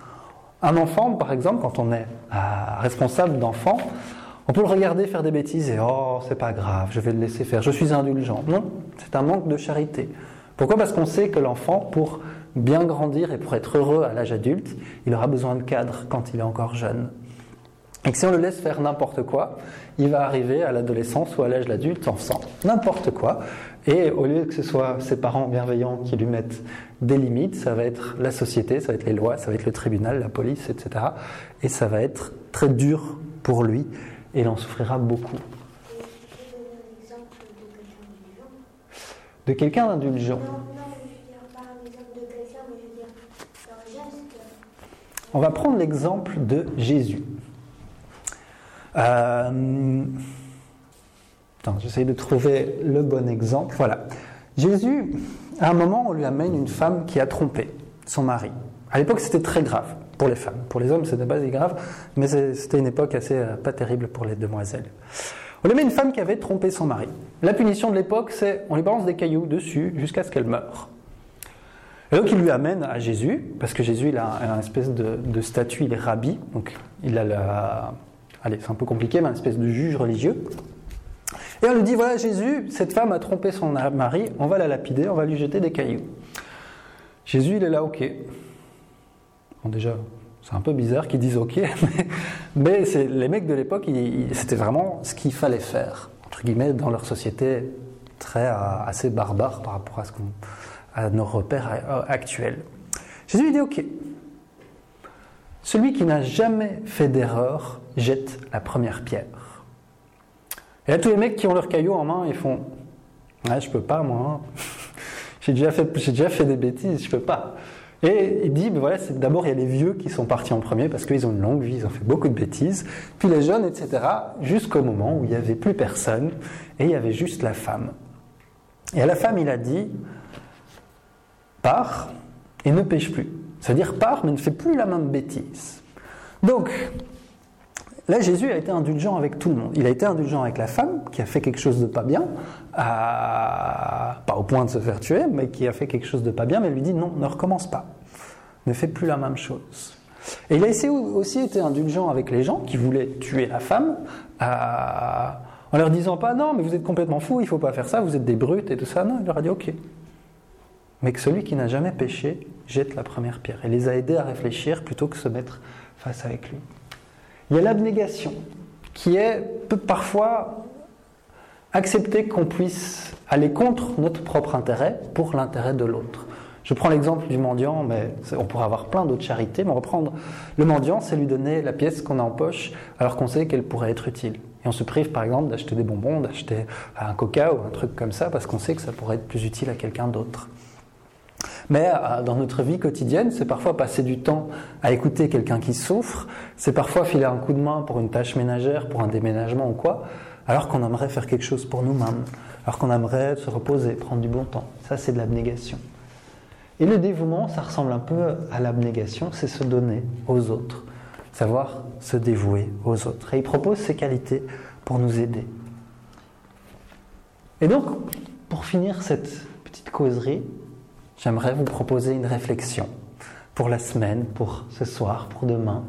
Un enfant, par exemple, quand on est euh, responsable d'enfant, on peut le regarder faire des bêtises et oh, c'est pas grave, je vais le laisser faire, je suis indulgent. Non, c'est un manque de charité. Pourquoi? Parce qu'on sait que l'enfant, pour bien grandir et pour être heureux à l'âge adulte, il aura besoin de cadre quand il est encore jeune. Et que si on le laisse faire n'importe quoi, il va arriver à l'adolescence ou à l'âge adulte en n'importe quoi. Et au lieu que ce soit ses parents bienveillants qui lui mettent des limites, ça va être la société, ça va être les lois, ça va être le tribunal, la police, etc. Et ça va être très dur pour lui et il en souffrira beaucoup. De quelqu'un d'indulgent? On va prendre l'exemple de Jésus. Euh... j'essaye de trouver le bon exemple. Voilà. Jésus, à un moment, on lui amène une femme qui a trompé son mari. À l'époque, c'était très grave pour les femmes. Pour les hommes, c'était pas si grave, mais c'était une époque assez euh, pas terrible pour les demoiselles. On lui met une femme qui avait trompé son mari. La punition de l'époque, c'est on lui balance des cailloux dessus jusqu'à ce qu'elle meure. Et donc il lui amène à Jésus, parce que Jésus il a une espèce de, statut, il est rabbi, donc il a la, allez c'est un peu compliqué, mais une espèce de juge religieux. Et on lui dit voilà Jésus, cette femme a trompé son mari, on va la lapider, on va lui jeter des cailloux. Jésus il est là, ok. Bon, déjà, c'est un peu bizarre qu'ils disent OK, mais, les mecs de l'époque, c'était vraiment ce qu'il fallait faire, entre guillemets, dans leur société très euh, assez barbare par rapport à, ce à nos repères euh, actuels. Jésus lui dit OK. Celui qui n'a jamais fait d'erreur jette la première pierre. Et là, tous les mecs qui ont leur caillou en main, ils font Ouais, je peux pas, moi. Hein. j'ai déjà, fait, déjà fait des bêtises, je peux pas. Et il dit, ben voilà, d'abord il y a les vieux qui sont partis en premier parce qu'ils ont une longue vie, ils ont fait beaucoup de bêtises, puis les jeunes, etc., jusqu'au moment où il n'y avait plus personne et il y avait juste la femme. Et à la femme, il a dit, pars et ne pêche plus. C'est-à-dire pars mais ne fais plus la même bêtise. Donc, Là, Jésus a été indulgent avec tout le monde. Il a été indulgent avec la femme qui a fait quelque chose de pas bien, pas au point de se faire tuer, mais qui a fait quelque chose de pas bien, mais lui dit non, ne recommence pas, ne fais plus la même chose. Et il a aussi été indulgent avec les gens qui voulaient tuer la femme, en leur disant pas non, mais vous êtes complètement fou, il faut pas faire ça, vous êtes des brutes et tout ça. Non, il leur a dit ok. Mais que celui qui n'a jamais péché jette la première pierre. Et les a aidés à réfléchir plutôt que se mettre face avec lui. Il y a l'abnégation, qui est parfois accepter qu'on puisse aller contre notre propre intérêt pour l'intérêt de l'autre. Je prends l'exemple du mendiant, mais on pourrait avoir plein d'autres charités, mais reprendre le mendiant, c'est lui donner la pièce qu'on a en poche alors qu'on sait qu'elle pourrait être utile. Et on se prive par exemple d'acheter des bonbons, d'acheter un coca ou un truc comme ça parce qu'on sait que ça pourrait être plus utile à quelqu'un d'autre. Mais euh, dans notre vie quotidienne, c'est parfois passer du temps à écouter quelqu'un qui souffre, c'est parfois filer un coup de main pour une tâche ménagère, pour un déménagement ou quoi, alors qu'on aimerait faire quelque chose pour nous-mêmes, alors qu'on aimerait se reposer, prendre du bon temps. Ça, c'est de l'abnégation. Et le dévouement, ça ressemble un peu à l'abnégation, c'est se donner aux autres, savoir se dévouer aux autres. Et il propose ces qualités pour nous aider. Et donc, pour finir cette petite causerie, j'aimerais vous proposer une réflexion pour la semaine, pour ce soir, pour demain.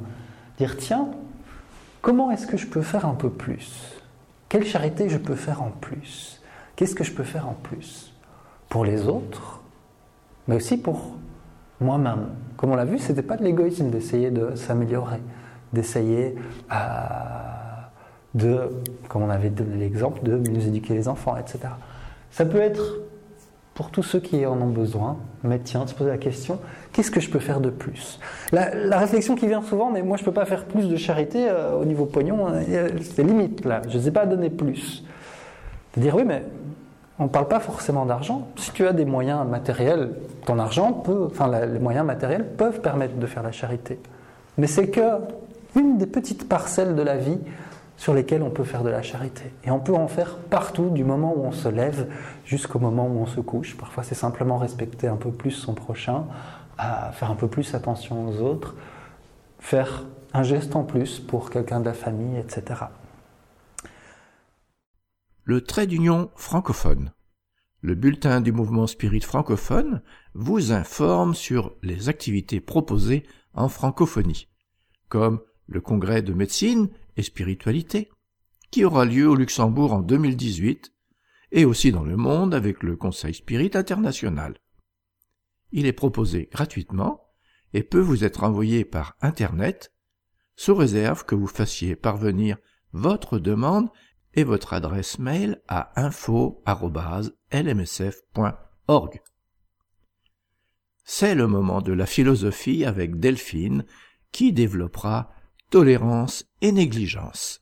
Dire, tiens, comment est-ce que je peux faire un peu plus? Quelle charité je peux faire en plus? Qu'est-ce que je peux faire en plus? Pour les autres, mais aussi pour moi-même. Comme on l'a vu, ce n'était pas de l'égoïsme d'essayer de s'améliorer, d'essayer euh, de, comme on avait donné l'exemple, de mieux éduquer les enfants, etc. Ça peut être pour tous ceux qui en ont besoin, mais tiens, se poser la question, qu'est-ce que je peux faire de plus? La, réflexion qui vient souvent, mais moi je ne peux pas faire plus de charité euh, au niveau pognon, euh, c'est limite là, je ne sais pas donner plus. De dire oui, mais on ne parle pas forcément d'argent. Si tu as des moyens matériels, ton argent peut, enfin les moyens matériels peuvent permettre de faire la charité. Mais c'est que une des petites parcelles de la vie sur lesquelles on peut faire de la charité. Et on peut en faire partout, du moment où on se lève jusqu'au moment où on se couche. Parfois, c'est simplement respecter un peu plus son prochain, faire un peu plus attention aux autres, faire un geste en plus pour quelqu'un de la famille, etc. Le trait d'union francophone. Le bulletin du mouvement spirit francophone vous informe sur les activités proposées en francophonie, comme le congrès de médecine spiritualité, qui aura lieu au Luxembourg en 2018 et aussi dans le monde avec le Conseil Spirit International. Il est proposé gratuitement et peut vous être envoyé par Internet sous réserve que vous fassiez parvenir votre demande et votre adresse mail à info.lmsf.org. C'est le moment de la philosophie avec Delphine qui développera tolérance et négligence.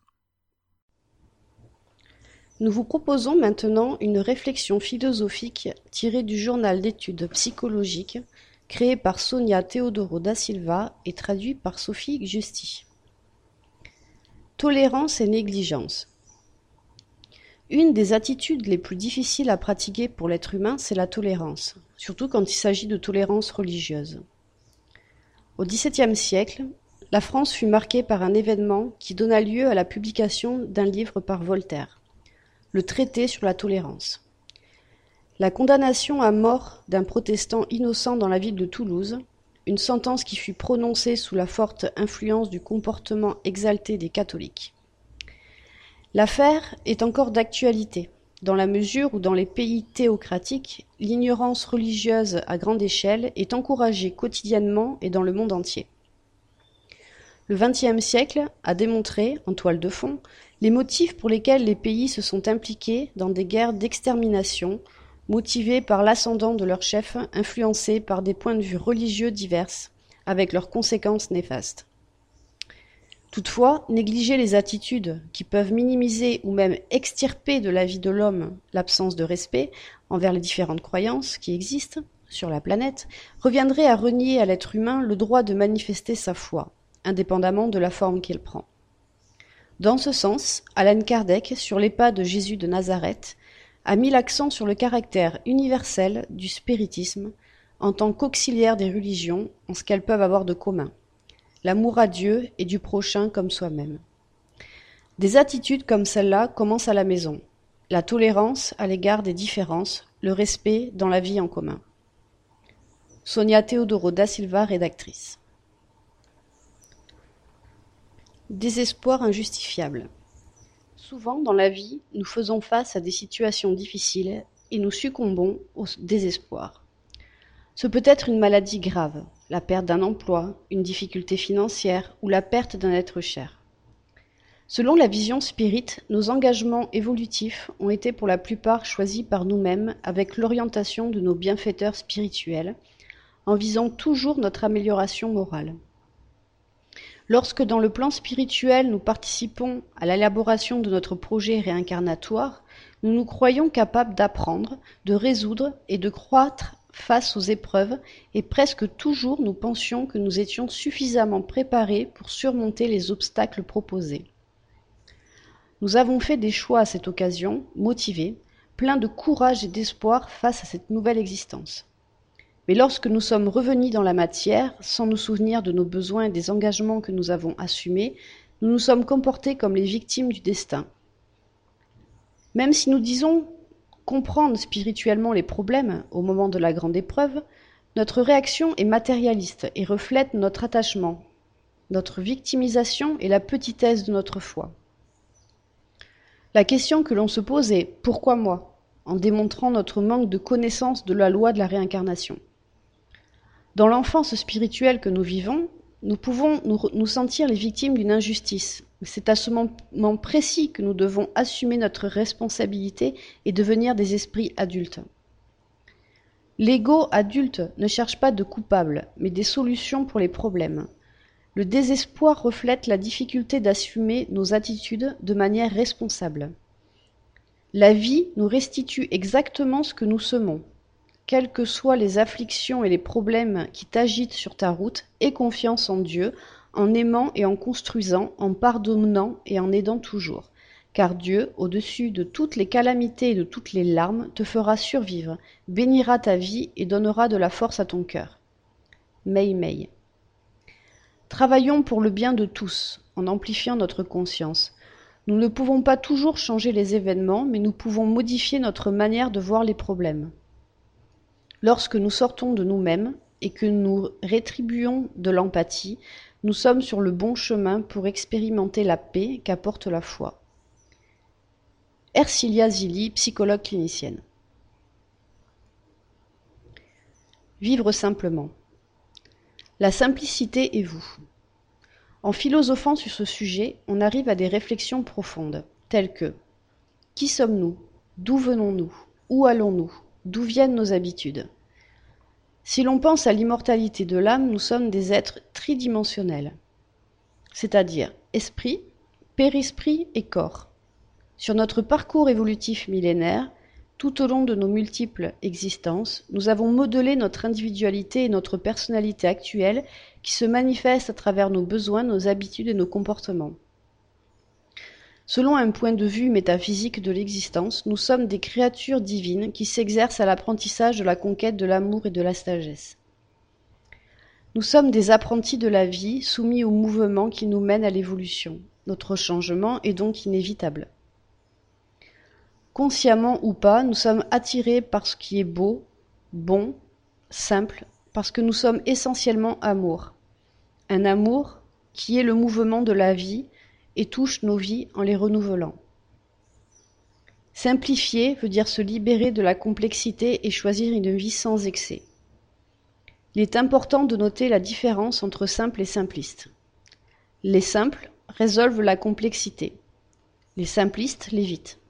Nous vous proposons maintenant une réflexion philosophique tirée du journal d'études psychologiques créé par Sonia Teodoro da Silva et traduit par Sophie Justi. Tolérance et négligence. Une des attitudes les plus difficiles à pratiquer pour l'être humain, c'est la tolérance, surtout quand il s'agit de tolérance religieuse. Au XVIIe siècle, la France fut marquée par un événement qui donna lieu à la publication d'un livre par Voltaire, le Traité sur la tolérance. La condamnation à mort d'un protestant innocent dans la ville de Toulouse, une sentence qui fut prononcée sous la forte influence du comportement exalté des catholiques. L'affaire est encore d'actualité, dans la mesure où dans les pays théocratiques, l'ignorance religieuse à grande échelle est encouragée quotidiennement et dans le monde entier. Le XXe siècle a démontré, en toile de fond, les motifs pour lesquels les pays se sont impliqués dans des guerres d'extermination, motivées par l'ascendant de leurs chefs influencés par des points de vue religieux divers, avec leurs conséquences néfastes. Toutefois, négliger les attitudes qui peuvent minimiser ou même extirper de la vie de l'homme l'absence de respect envers les différentes croyances qui existent sur la planète reviendrait à renier à l'être humain le droit de manifester sa foi, indépendamment de la forme qu'il prend. Dans ce sens, Alan Kardec, sur les pas de Jésus de Nazareth, a mis l'accent sur le caractère universel du spiritisme en tant qu'auxiliaire des religions en ce qu'elles peuvent avoir de commun l'amour à Dieu et du prochain comme soi-même. Des attitudes comme celle-là commencent à la maison, la tolérance à l'égard des différences, le respect dans la vie en commun. Sonia Teodoro da Silva, rédactrice. Désespoir injustifiable. Souvent dans la vie, nous faisons face à des situations difficiles et nous succombons au désespoir. Ce peut être une maladie grave, la perte d'un emploi, une difficulté financière ou la perte d'un être cher. Selon la vision spirit, nos engagements évolutifs ont été pour la plupart choisis par nous-mêmes avec l'orientation de nos bienfaiteurs spirituels, en visant toujours notre amélioration morale. Lorsque dans le plan spirituel nous participons à l'élaboration de notre projet réincarnatoire, nous nous croyons capables d'apprendre, de résoudre et de croître face aux épreuves, et presque toujours nous pensions que nous étions suffisamment préparés pour surmonter les obstacles proposés. Nous avons fait des choix à cette occasion, motivés, pleins de courage et d'espoir face à cette nouvelle existence. Mais lorsque nous sommes revenus dans la matière, sans nous souvenir de nos besoins et des engagements que nous avons assumés, nous nous sommes comportés comme les victimes du destin. Même si nous disons comprendre spirituellement les problèmes au moment de la grande épreuve, notre réaction est matérialiste et reflète notre attachement, notre victimisation et la petitesse de notre foi. La question que l'on se pose est pourquoi moi? En démontrant notre manque de connaissance de la loi de la réincarnation. Dans l'enfance spirituelle que nous vivons, nous pouvons nous, sentir les victimes d'une injustice. C'est à ce moment précis que nous devons assumer notre responsabilité et devenir des esprits adultes. L'ego adulte ne cherche pas de coupables, mais des solutions pour les problèmes. Le désespoir reflète la difficulté d'assumer nos attitudes de manière responsable. La vie nous restitue exactement ce que nous semons, quelles que soient les afflictions et les problèmes qui t'agitent sur ta route, aie confiance en Dieu, en aimant et en construisant, en pardonnant et en aidant toujours. Car Dieu, au-dessus de toutes les calamités et de toutes les larmes, te fera survivre, bénira ta vie et donnera de la force à ton cœur. Mei Mei. Travaillons pour le bien de tous, en amplifiant notre conscience. Nous ne pouvons pas toujours changer les événements, mais nous pouvons modifier notre manière de voir les problèmes. Lorsque nous sortons de nous-mêmes et que nous rétribuons de l'empathie, nous sommes sur le bon chemin pour expérimenter la paix qu'apporte la foi. Ercilia Zilli, psychologue clinicienne. Vivre simplement. La simplicité est vous. En philosophant sur ce sujet, on arrive à des réflexions profondes, telles que Qui sommes-nous? D'où venons-nous? Où allons-nous? D'où viennent nos habitudes Si l'on pense à l'immortalité de l'âme, nous sommes des êtres tridimensionnels, c'est-à-dire esprit, périsprit et corps. Sur notre parcours évolutif millénaire, tout au long de nos multiples existences, nous avons modelé notre individualité et notre personnalité actuelle qui se manifestent à travers nos besoins, nos habitudes et nos comportements. Selon un point de vue métaphysique de l'existence, nous sommes des créatures divines qui s'exercent à l'apprentissage de la conquête de l'amour et de la sagesse. Nous sommes des apprentis de la vie, soumis au mouvement qui nous mène à l'évolution. Notre changement est donc inévitable. Consciemment ou pas, nous sommes attirés par ce qui est beau, bon, simple, parce que nous sommes essentiellement amour. Un amour qui est le mouvement de la vie, et touche nos vies en les renouvelant. Simplifier veut dire se libérer de la complexité et choisir une vie sans excès. Il est important de noter la différence entre simple et simpliste. Les simples résolvent la complexité. Les simplistes l'évitent.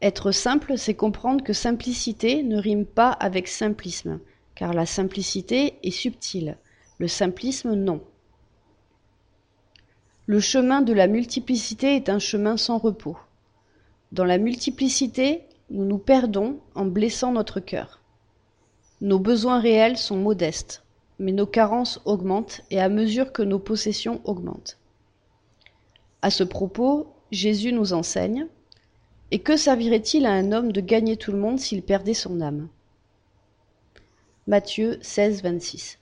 Être simple, c'est comprendre que simplicité ne rime pas avec simplisme, car la simplicité est subtile, le simplisme non. Le chemin de la multiplicité est un chemin sans repos. Dans la multiplicité, nous nous perdons en blessant notre cœur. Nos besoins réels sont modestes, mais nos carences augmentent et à mesure que nos possessions augmentent. À ce propos, Jésus nous enseigne Et que servirait-il à un homme de gagner tout le monde s'il perdait son âme? Matthieu 16, 26.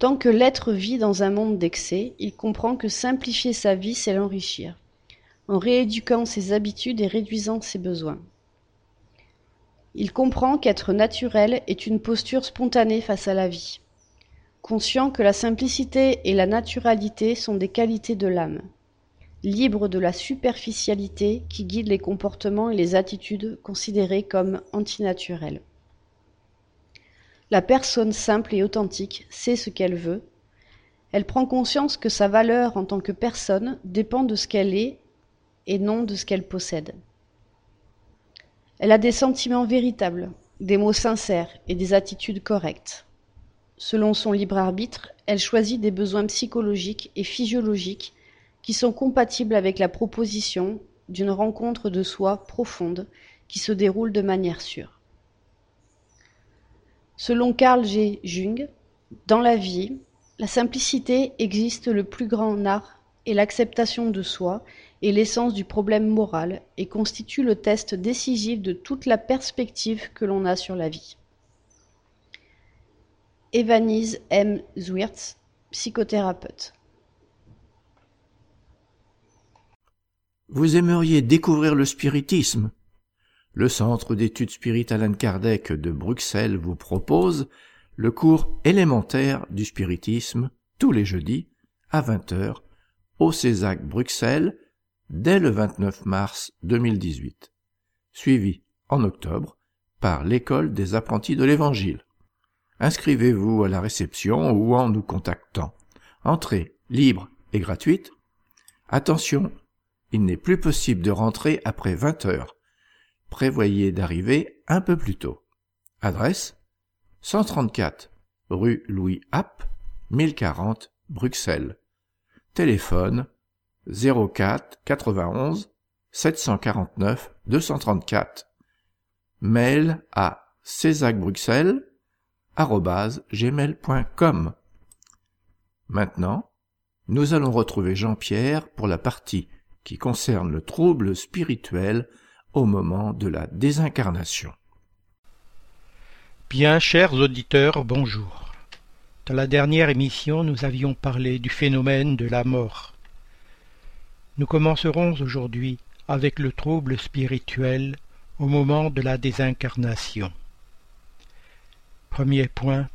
Tant que l'être vit dans un monde d'excès, il comprend que simplifier sa vie, c'est l'enrichir, en rééduquant ses habitudes et réduisant ses besoins. Il comprend qu'être naturel est une posture spontanée face à la vie, conscient que la simplicité et la naturalité sont des qualités de l'âme, libre de la superficialité qui guide les comportements et les attitudes considérées comme antinaturelles. La personne simple et authentique sait ce qu'elle veut. Elle prend conscience que sa valeur en tant que personne dépend de ce qu'elle est et non de ce qu'elle possède. Elle a des sentiments véritables, des mots sincères et des attitudes correctes. Selon son libre arbitre, elle choisit des besoins psychologiques et physiologiques qui sont compatibles avec la proposition d'une rencontre de soi profonde qui se déroule de manière sûre. Selon Carl G. Jung, dans la vie, la simplicité existe le plus grand art et l'acceptation de soi est l'essence du problème moral et constitue le test décisif de toute la perspective que l'on a sur la vie. Evanise M. Zwirtz, psychothérapeute. Vous aimeriez découvrir le spiritisme? Le Centre d'études spirites Alan Kardec de Bruxelles vous propose le cours élémentaire du spiritisme tous les jeudis à 20h au Césac Bruxelles dès le 29 mars 2018, suivi en octobre par l'école des apprentis de l'Évangile. Inscrivez-vous à la réception ou en nous contactant. Entrée libre et gratuite. Attention, il n'est plus possible de rentrer après 20 heures. Prévoyez d'arriver un peu plus tôt. Adresse 134 rue Louis App, 1040 Bruxelles. Téléphone 04 91 749 234. Mail à césacbruxelles@gmail.com. Maintenant, nous allons retrouver Jean-Pierre pour la partie qui concerne le trouble spirituel au moment de la désincarnation. Bien, chers auditeurs, bonjour. Dans la dernière émission, nous avions parlé du phénomène de la mort. Nous commencerons aujourd'hui avec le trouble spirituel au moment de la désincarnation. Premier point.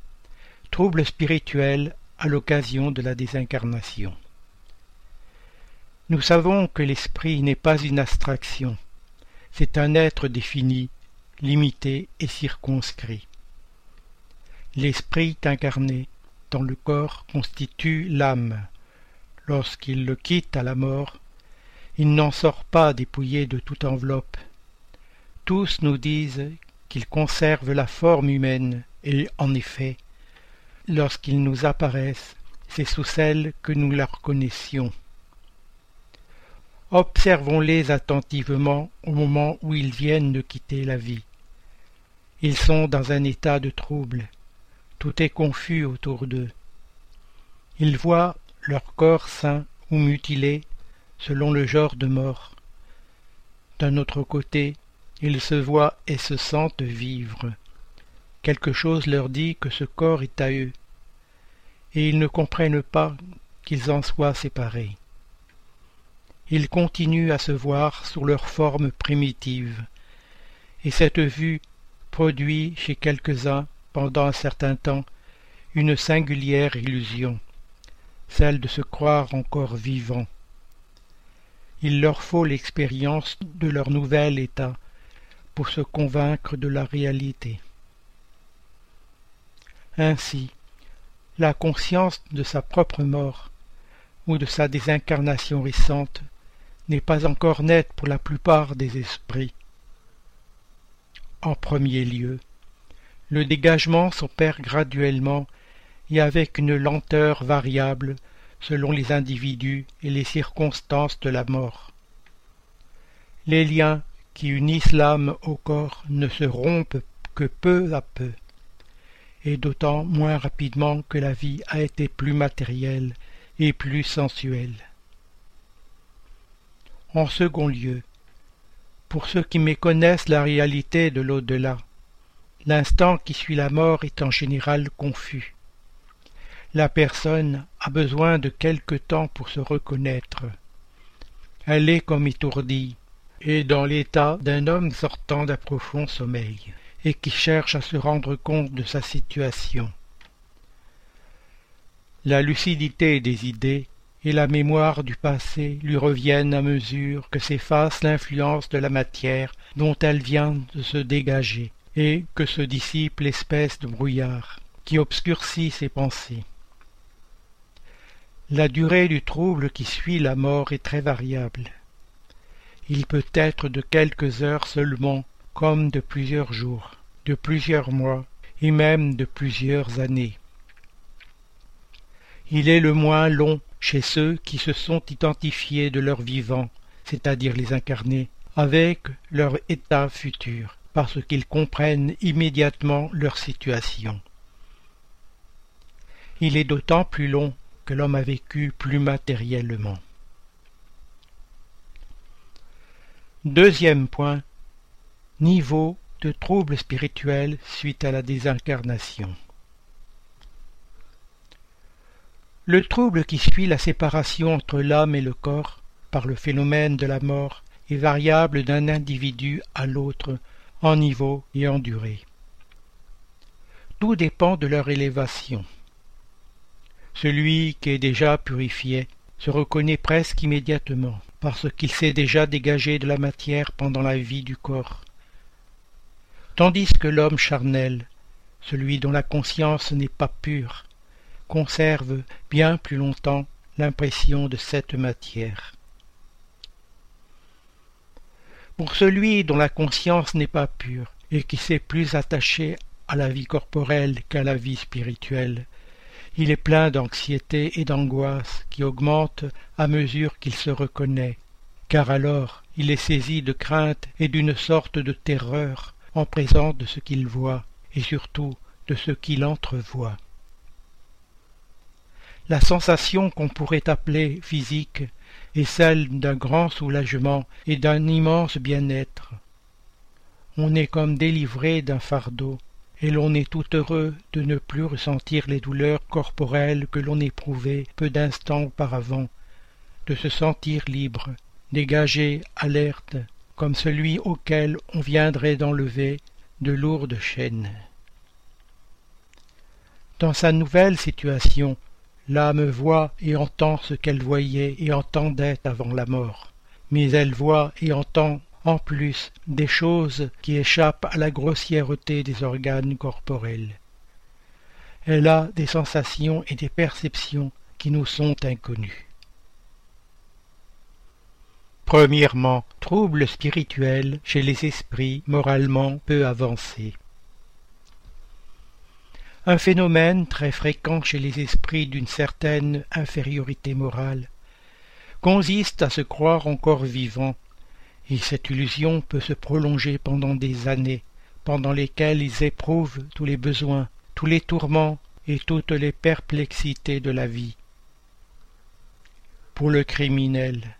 Trouble spirituel à l'occasion de la désincarnation. Nous savons que l'esprit n'est pas une abstraction, c'est un être défini, limité et circonscrit. L'esprit incarné dans le corps constitue l'âme. Lorsqu'il le quitte à la mort, il n'en sort pas dépouillé de toute enveloppe. Tous nous disent qu'il conserve la forme humaine, et en effet, lorsqu'ils nous apparaissent, c'est sous celle que nous la reconnaissions. Observons-les attentivement au moment où ils viennent de quitter la vie. Ils sont dans un état de trouble. Tout est confus autour d'eux. Ils voient leur corps sain ou mutilé selon le genre de mort. D'un autre côté, ils se voient et se sentent vivre. Quelque chose leur dit que ce corps est à eux, et ils ne comprennent pas qu'ils en soient séparés. Ils continuent à se voir sous leur forme primitive, et cette vue produit chez quelques-uns, pendant un certain temps, une singulière illusion, celle de se croire encore vivants. Il leur faut l'expérience de leur nouvel état pour se convaincre de la réalité. Ainsi, la conscience de sa propre mort ou de sa désincarnation récente n'est pas encore nette pour la plupart des esprits. En premier lieu, le dégagement s'opère graduellement et avec une lenteur variable selon les individus et les circonstances de la mort. Les liens qui unissent l'âme au corps ne se rompent que peu à peu, et d'autant moins rapidement que la vie a été plus matérielle et plus sensuelle. En second lieu, pour ceux qui méconnaissent la réalité de l'au-delà, l'instant qui suit la mort est en général confus. La personne a besoin de quelque temps pour se reconnaître. Elle est comme étourdie, et dans l'état d'un homme sortant d'un profond sommeil, et qui cherche à se rendre compte de sa situation. La lucidité des idées et la mémoire du passé lui reviennent à mesure que s'efface l'influence de la matière dont elle vient de se dégager, et que se dissipe l'espèce de brouillard qui obscurcit ses pensées. La durée du trouble qui suit la mort est très variable. Il peut être de quelques heures seulement, comme de plusieurs jours. de plusieurs mois et même de plusieurs années. Il est le moins long chez ceux qui se sont identifiés de leur vivant, c'est-à-dire les incarnés, avec leur état futur, parce qu'ils comprennent immédiatement leur situation. Il est d'autant plus long que l'homme a vécu plus matériellement. Deuxième point, niveau de troubles spirituels suite à la désincarnation. Le trouble qui suit la séparation entre l'âme et le corps par le phénomène de la mort est variable d'un individu à l'autre en niveau et en durée. Tout dépend de leur élévation. Celui qui est déjà purifié se reconnaît presque immédiatement parce qu'il s'est déjà dégagé de la matière pendant la vie du corps. Tandis que l'homme charnel, celui dont la conscience n'est pas pure, conserve bien plus longtemps l'impression de cette matière. Pour celui dont la conscience n'est pas pure et qui s'est plus attaché à la vie corporelle qu'à la vie spirituelle, il est plein d'anxiété et d'angoisse qui augmentent à mesure qu'il se reconnaît, car alors il est saisi de crainte et d'une sorte de terreur en présence de ce qu'il voit et surtout de ce qu'il entrevoit. La sensation qu'on pourrait appeler physique est celle d'un grand soulagement et d'un immense bien-être. On est comme délivré d'un fardeau, et l'on est tout heureux de ne plus ressentir les douleurs corporelles que l'on éprouvait peu d'instants auparavant, de se sentir libre, dégagé, alerte, comme celui auquel on viendrait d'enlever de lourdes chaînes. Dans sa nouvelle situation, L'âme voit et entend ce qu'elle voyait et entendait avant la mort, mais elle voit et entend en plus des choses qui échappent à la grossièreté des organes corporels. Elle a des sensations et des perceptions qui nous sont inconnues. Premièrement, troubles spirituels chez les esprits moralement peu avancés un phénomène très fréquent chez les esprits d'une certaine infériorité morale, consiste à se croire encore vivants, et cette illusion peut se prolonger pendant des années, pendant lesquelles ils éprouvent tous les besoins, tous les tourments et toutes les perplexités de la vie. Pour le criminel,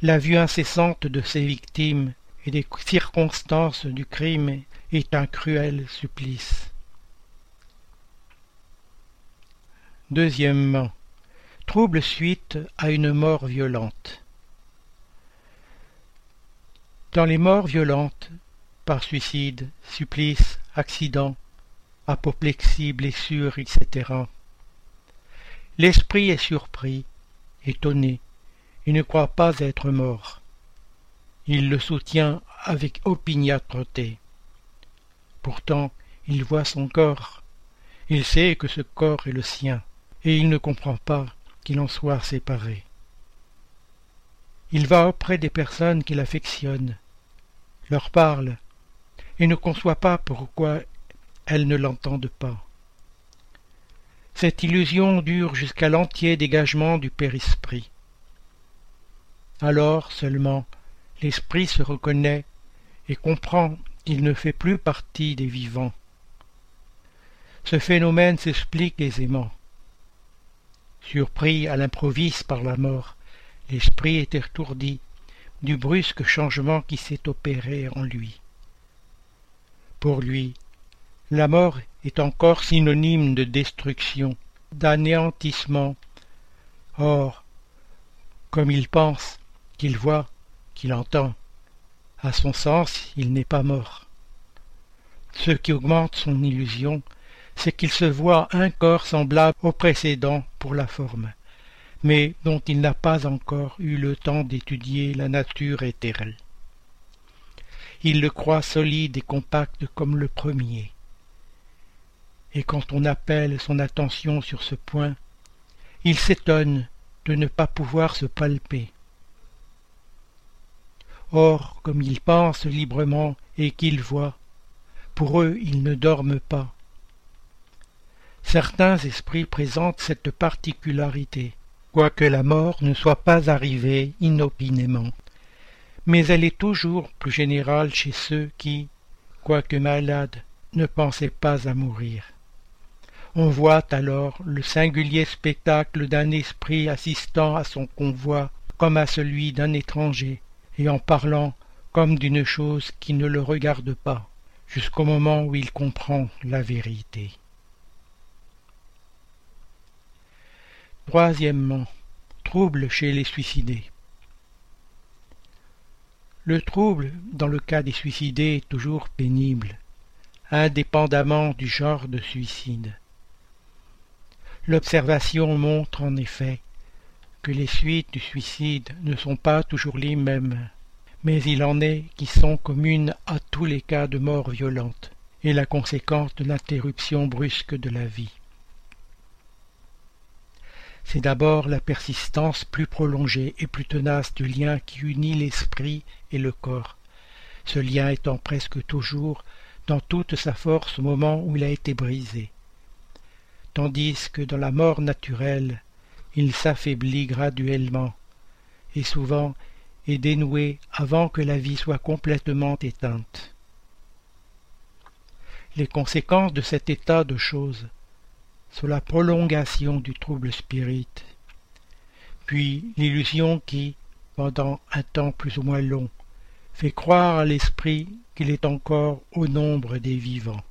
la vue incessante de ses victimes et des circonstances du crime est un cruel supplice. Deuxièmement, trouble suite à une mort violente. Dans les morts violentes, par suicide, supplice, accident, apoplexie, blessure, etc., l'esprit est surpris, étonné, et ne croit pas être mort. Il le soutient avec opiniâtreté. Pourtant, il voit son corps, il sait que ce corps est le sien et il ne comprend pas qu'il en soit séparé. Il va auprès des personnes qu'il affectionne, leur parle, et ne conçoit pas pourquoi elles ne l'entendent pas. Cette illusion dure jusqu'à l'entier dégagement du père-esprit. Alors seulement l'esprit se reconnaît et comprend qu'il ne fait plus partie des vivants. Ce phénomène s'explique aisément. Surpris à l'improviste par la mort, l'esprit est étourdi du brusque changement qui s'est opéré en lui. Pour lui, la mort est encore synonyme de destruction, d'anéantissement. Or, comme il pense, qu'il voit, qu'il entend, à son sens, il n'est pas mort. Ce qui augmente son illusion, c'est qu'il se voit un corps semblable au précédent la forme, mais dont il n'a pas encore eu le temps d'étudier la nature éthérelle. Il le croit solide et compact comme le premier. Et quand on appelle son attention sur ce point, il s'étonne de ne pas pouvoir se palper. Or, comme il pense librement et qu'il voit, Pour eux, ils ne dorment pas. Certains esprits présentent cette particularité, quoique la mort ne soit pas arrivée inopinément. Mais elle est toujours plus générale chez ceux qui, quoique malades, ne pensaient pas à mourir. On voit alors le singulier spectacle d'un esprit assistant à son convoi comme à celui d'un étranger, et en parlant comme d'une chose qui ne le regarde pas, jusqu'au moment où il comprend la vérité. Troisièmement, trouble chez les suicidés. Le trouble, dans le cas des suicidés, est toujours pénible, indépendamment du genre de suicide. L'observation montre en effet que les suites du suicide ne sont pas toujours les mêmes, mais il en est qui sont communes à tous les cas de mort violente et la conséquence de l'interruption brusque de la vie. C'est d'abord la persistance plus prolongée et plus tenace du lien qui unit l'esprit et le corps, ce lien étant presque toujours dans toute sa force au moment où il a été brisé, tandis que dans la mort naturelle, il s'affaiblit graduellement, et souvent est dénoué avant que la vie soit complètement éteinte. Les conséquences de cet état de choses sur la prolongation du trouble spirit, puis l'illusion qui, pendant un temps plus ou moins long, fait croire à l'esprit qu'il est encore au nombre des vivants.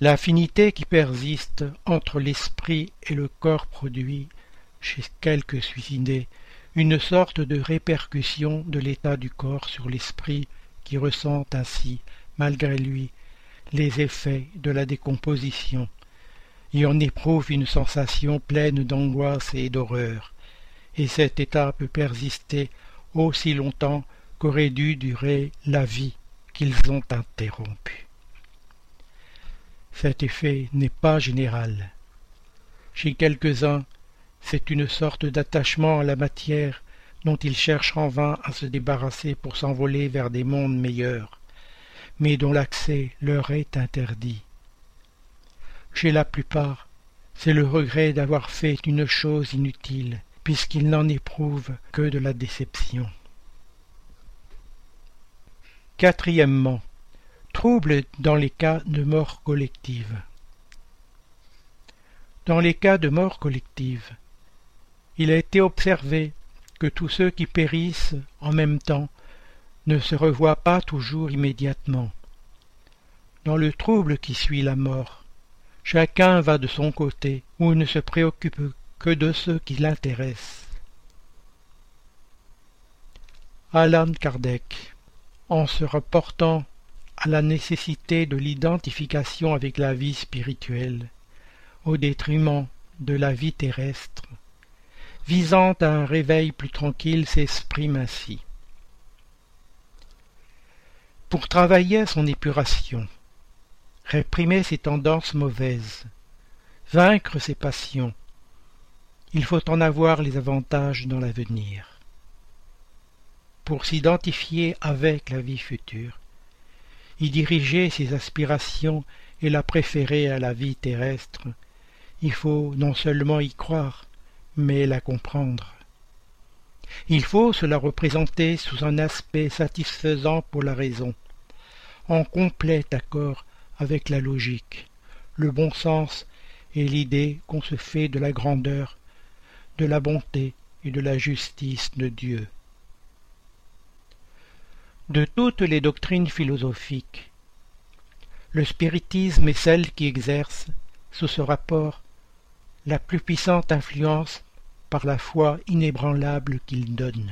L'affinité qui persiste entre l'esprit et le corps produit, chez quelques suicidés, une sorte de répercussion de l'état du corps sur l'esprit qui ressent ainsi, malgré lui, les effets de la décomposition, et en éprouve une sensation pleine d'angoisse et d'horreur, et cet état peut persister aussi longtemps qu'aurait dû durer la vie qu'ils ont interrompue. Cet effet n'est pas général. Chez quelques-uns, c'est une sorte d'attachement à la matière dont ils cherchent en vain à se débarrasser pour s'envoler vers des mondes meilleurs, mais dont l'accès leur est interdit. Chez la plupart, c'est le regret d'avoir fait une chose inutile, puisqu'ils n'en éprouvent que de la déception. Quatrièmement, Trouble dans les cas de mort collective. Dans les cas de mort collective, il a été observé que tous ceux qui périssent en même temps ne se revoient pas toujours immédiatement. Dans le trouble qui suit la mort, chacun va de son côté ou ne se préoccupe que de ceux qui l'intéressent. Alan Kardec, en se reportant à la nécessité de l'identification avec la vie spirituelle, au détriment de la vie terrestre, visant à un réveil plus tranquille, s'exprime ainsi. Pour travailler à son épuration, réprimer ses tendances mauvaises, vaincre ses passions, il faut en avoir les avantages dans l'avenir. Pour s'identifier avec la vie future, y diriger ses aspirations et la préférer à la vie terrestre, il faut non seulement y croire, mais la comprendre. Il faut se la représenter sous un aspect satisfaisant pour la raison, en complet accord avec la logique, le bon sens et l'idée qu'on se fait de la grandeur, de la bonté et de la justice de Dieu. De toutes les doctrines philosophiques, le spiritisme est celle qui exerce, sous ce rapport, la plus puissante influence par la foi inébranlable qu'il donne.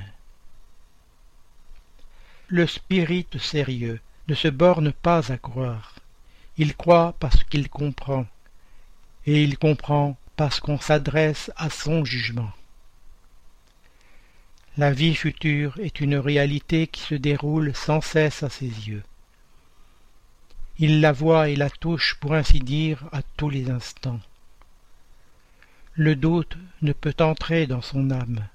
Le spirit sérieux ne se borne pas à croire, il croit parce qu'il comprend, et il comprend parce qu'on s'adresse à son jugement. La vie future est une réalité qui se déroule sans cesse à ses yeux. Il la voit et la touche, pour ainsi dire, à tous les instants. Le doute ne peut entrer dans son âme.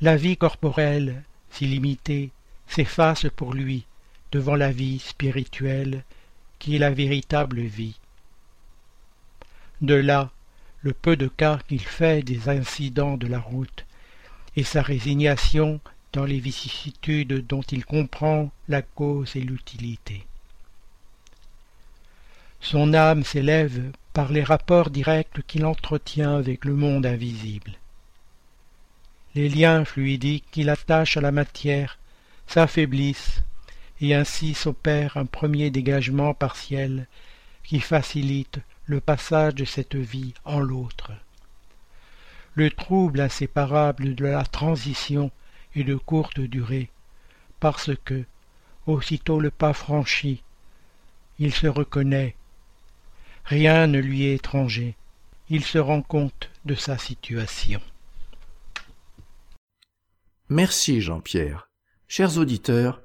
La vie corporelle, si limitée, s'efface pour lui, devant la vie spirituelle qui est la véritable vie. De là, le peu de cas qu'il fait des incidents de la route et sa résignation dans les vicissitudes dont il comprend la cause et l'utilité. Son âme s'élève par les rapports directs qu'il entretient avec le monde invisible. Les liens fluidiques qu'il attache à la matière s'affaiblissent et ainsi s'opère un premier dégagement partiel qui facilite le passage de cette vie en l'autre. Le trouble inséparable de la transition est de courte durée, parce que, aussitôt le pas franchi, il se reconnaît. Rien ne lui est étranger. Il se rend compte de sa situation. Merci Jean-Pierre. Chers auditeurs,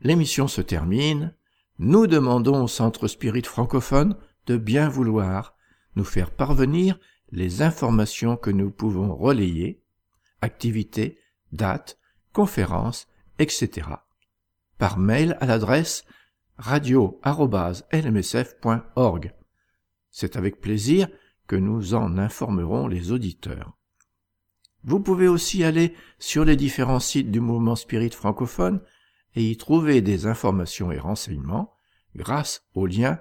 l'émission se termine. Nous demandons au Centre Spirit francophone de bien vouloir nous faire parvenir les informations que nous pouvons relayer, activités, dates, conférences, etc. par mail à l'adresse radio.lmsf.org. C'est avec plaisir que nous en informerons les auditeurs. Vous pouvez aussi aller sur les différents sites du mouvement spirit francophone et y trouver des informations et renseignements grâce aux liens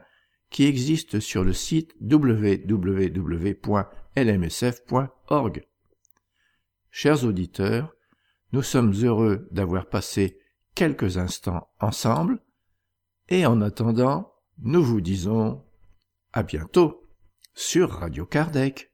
qui existent sur le site www.lmsf.org. Chers auditeurs, nous sommes heureux d'avoir passé quelques instants ensemble et en attendant, nous vous disons à bientôt sur Radio Kardec.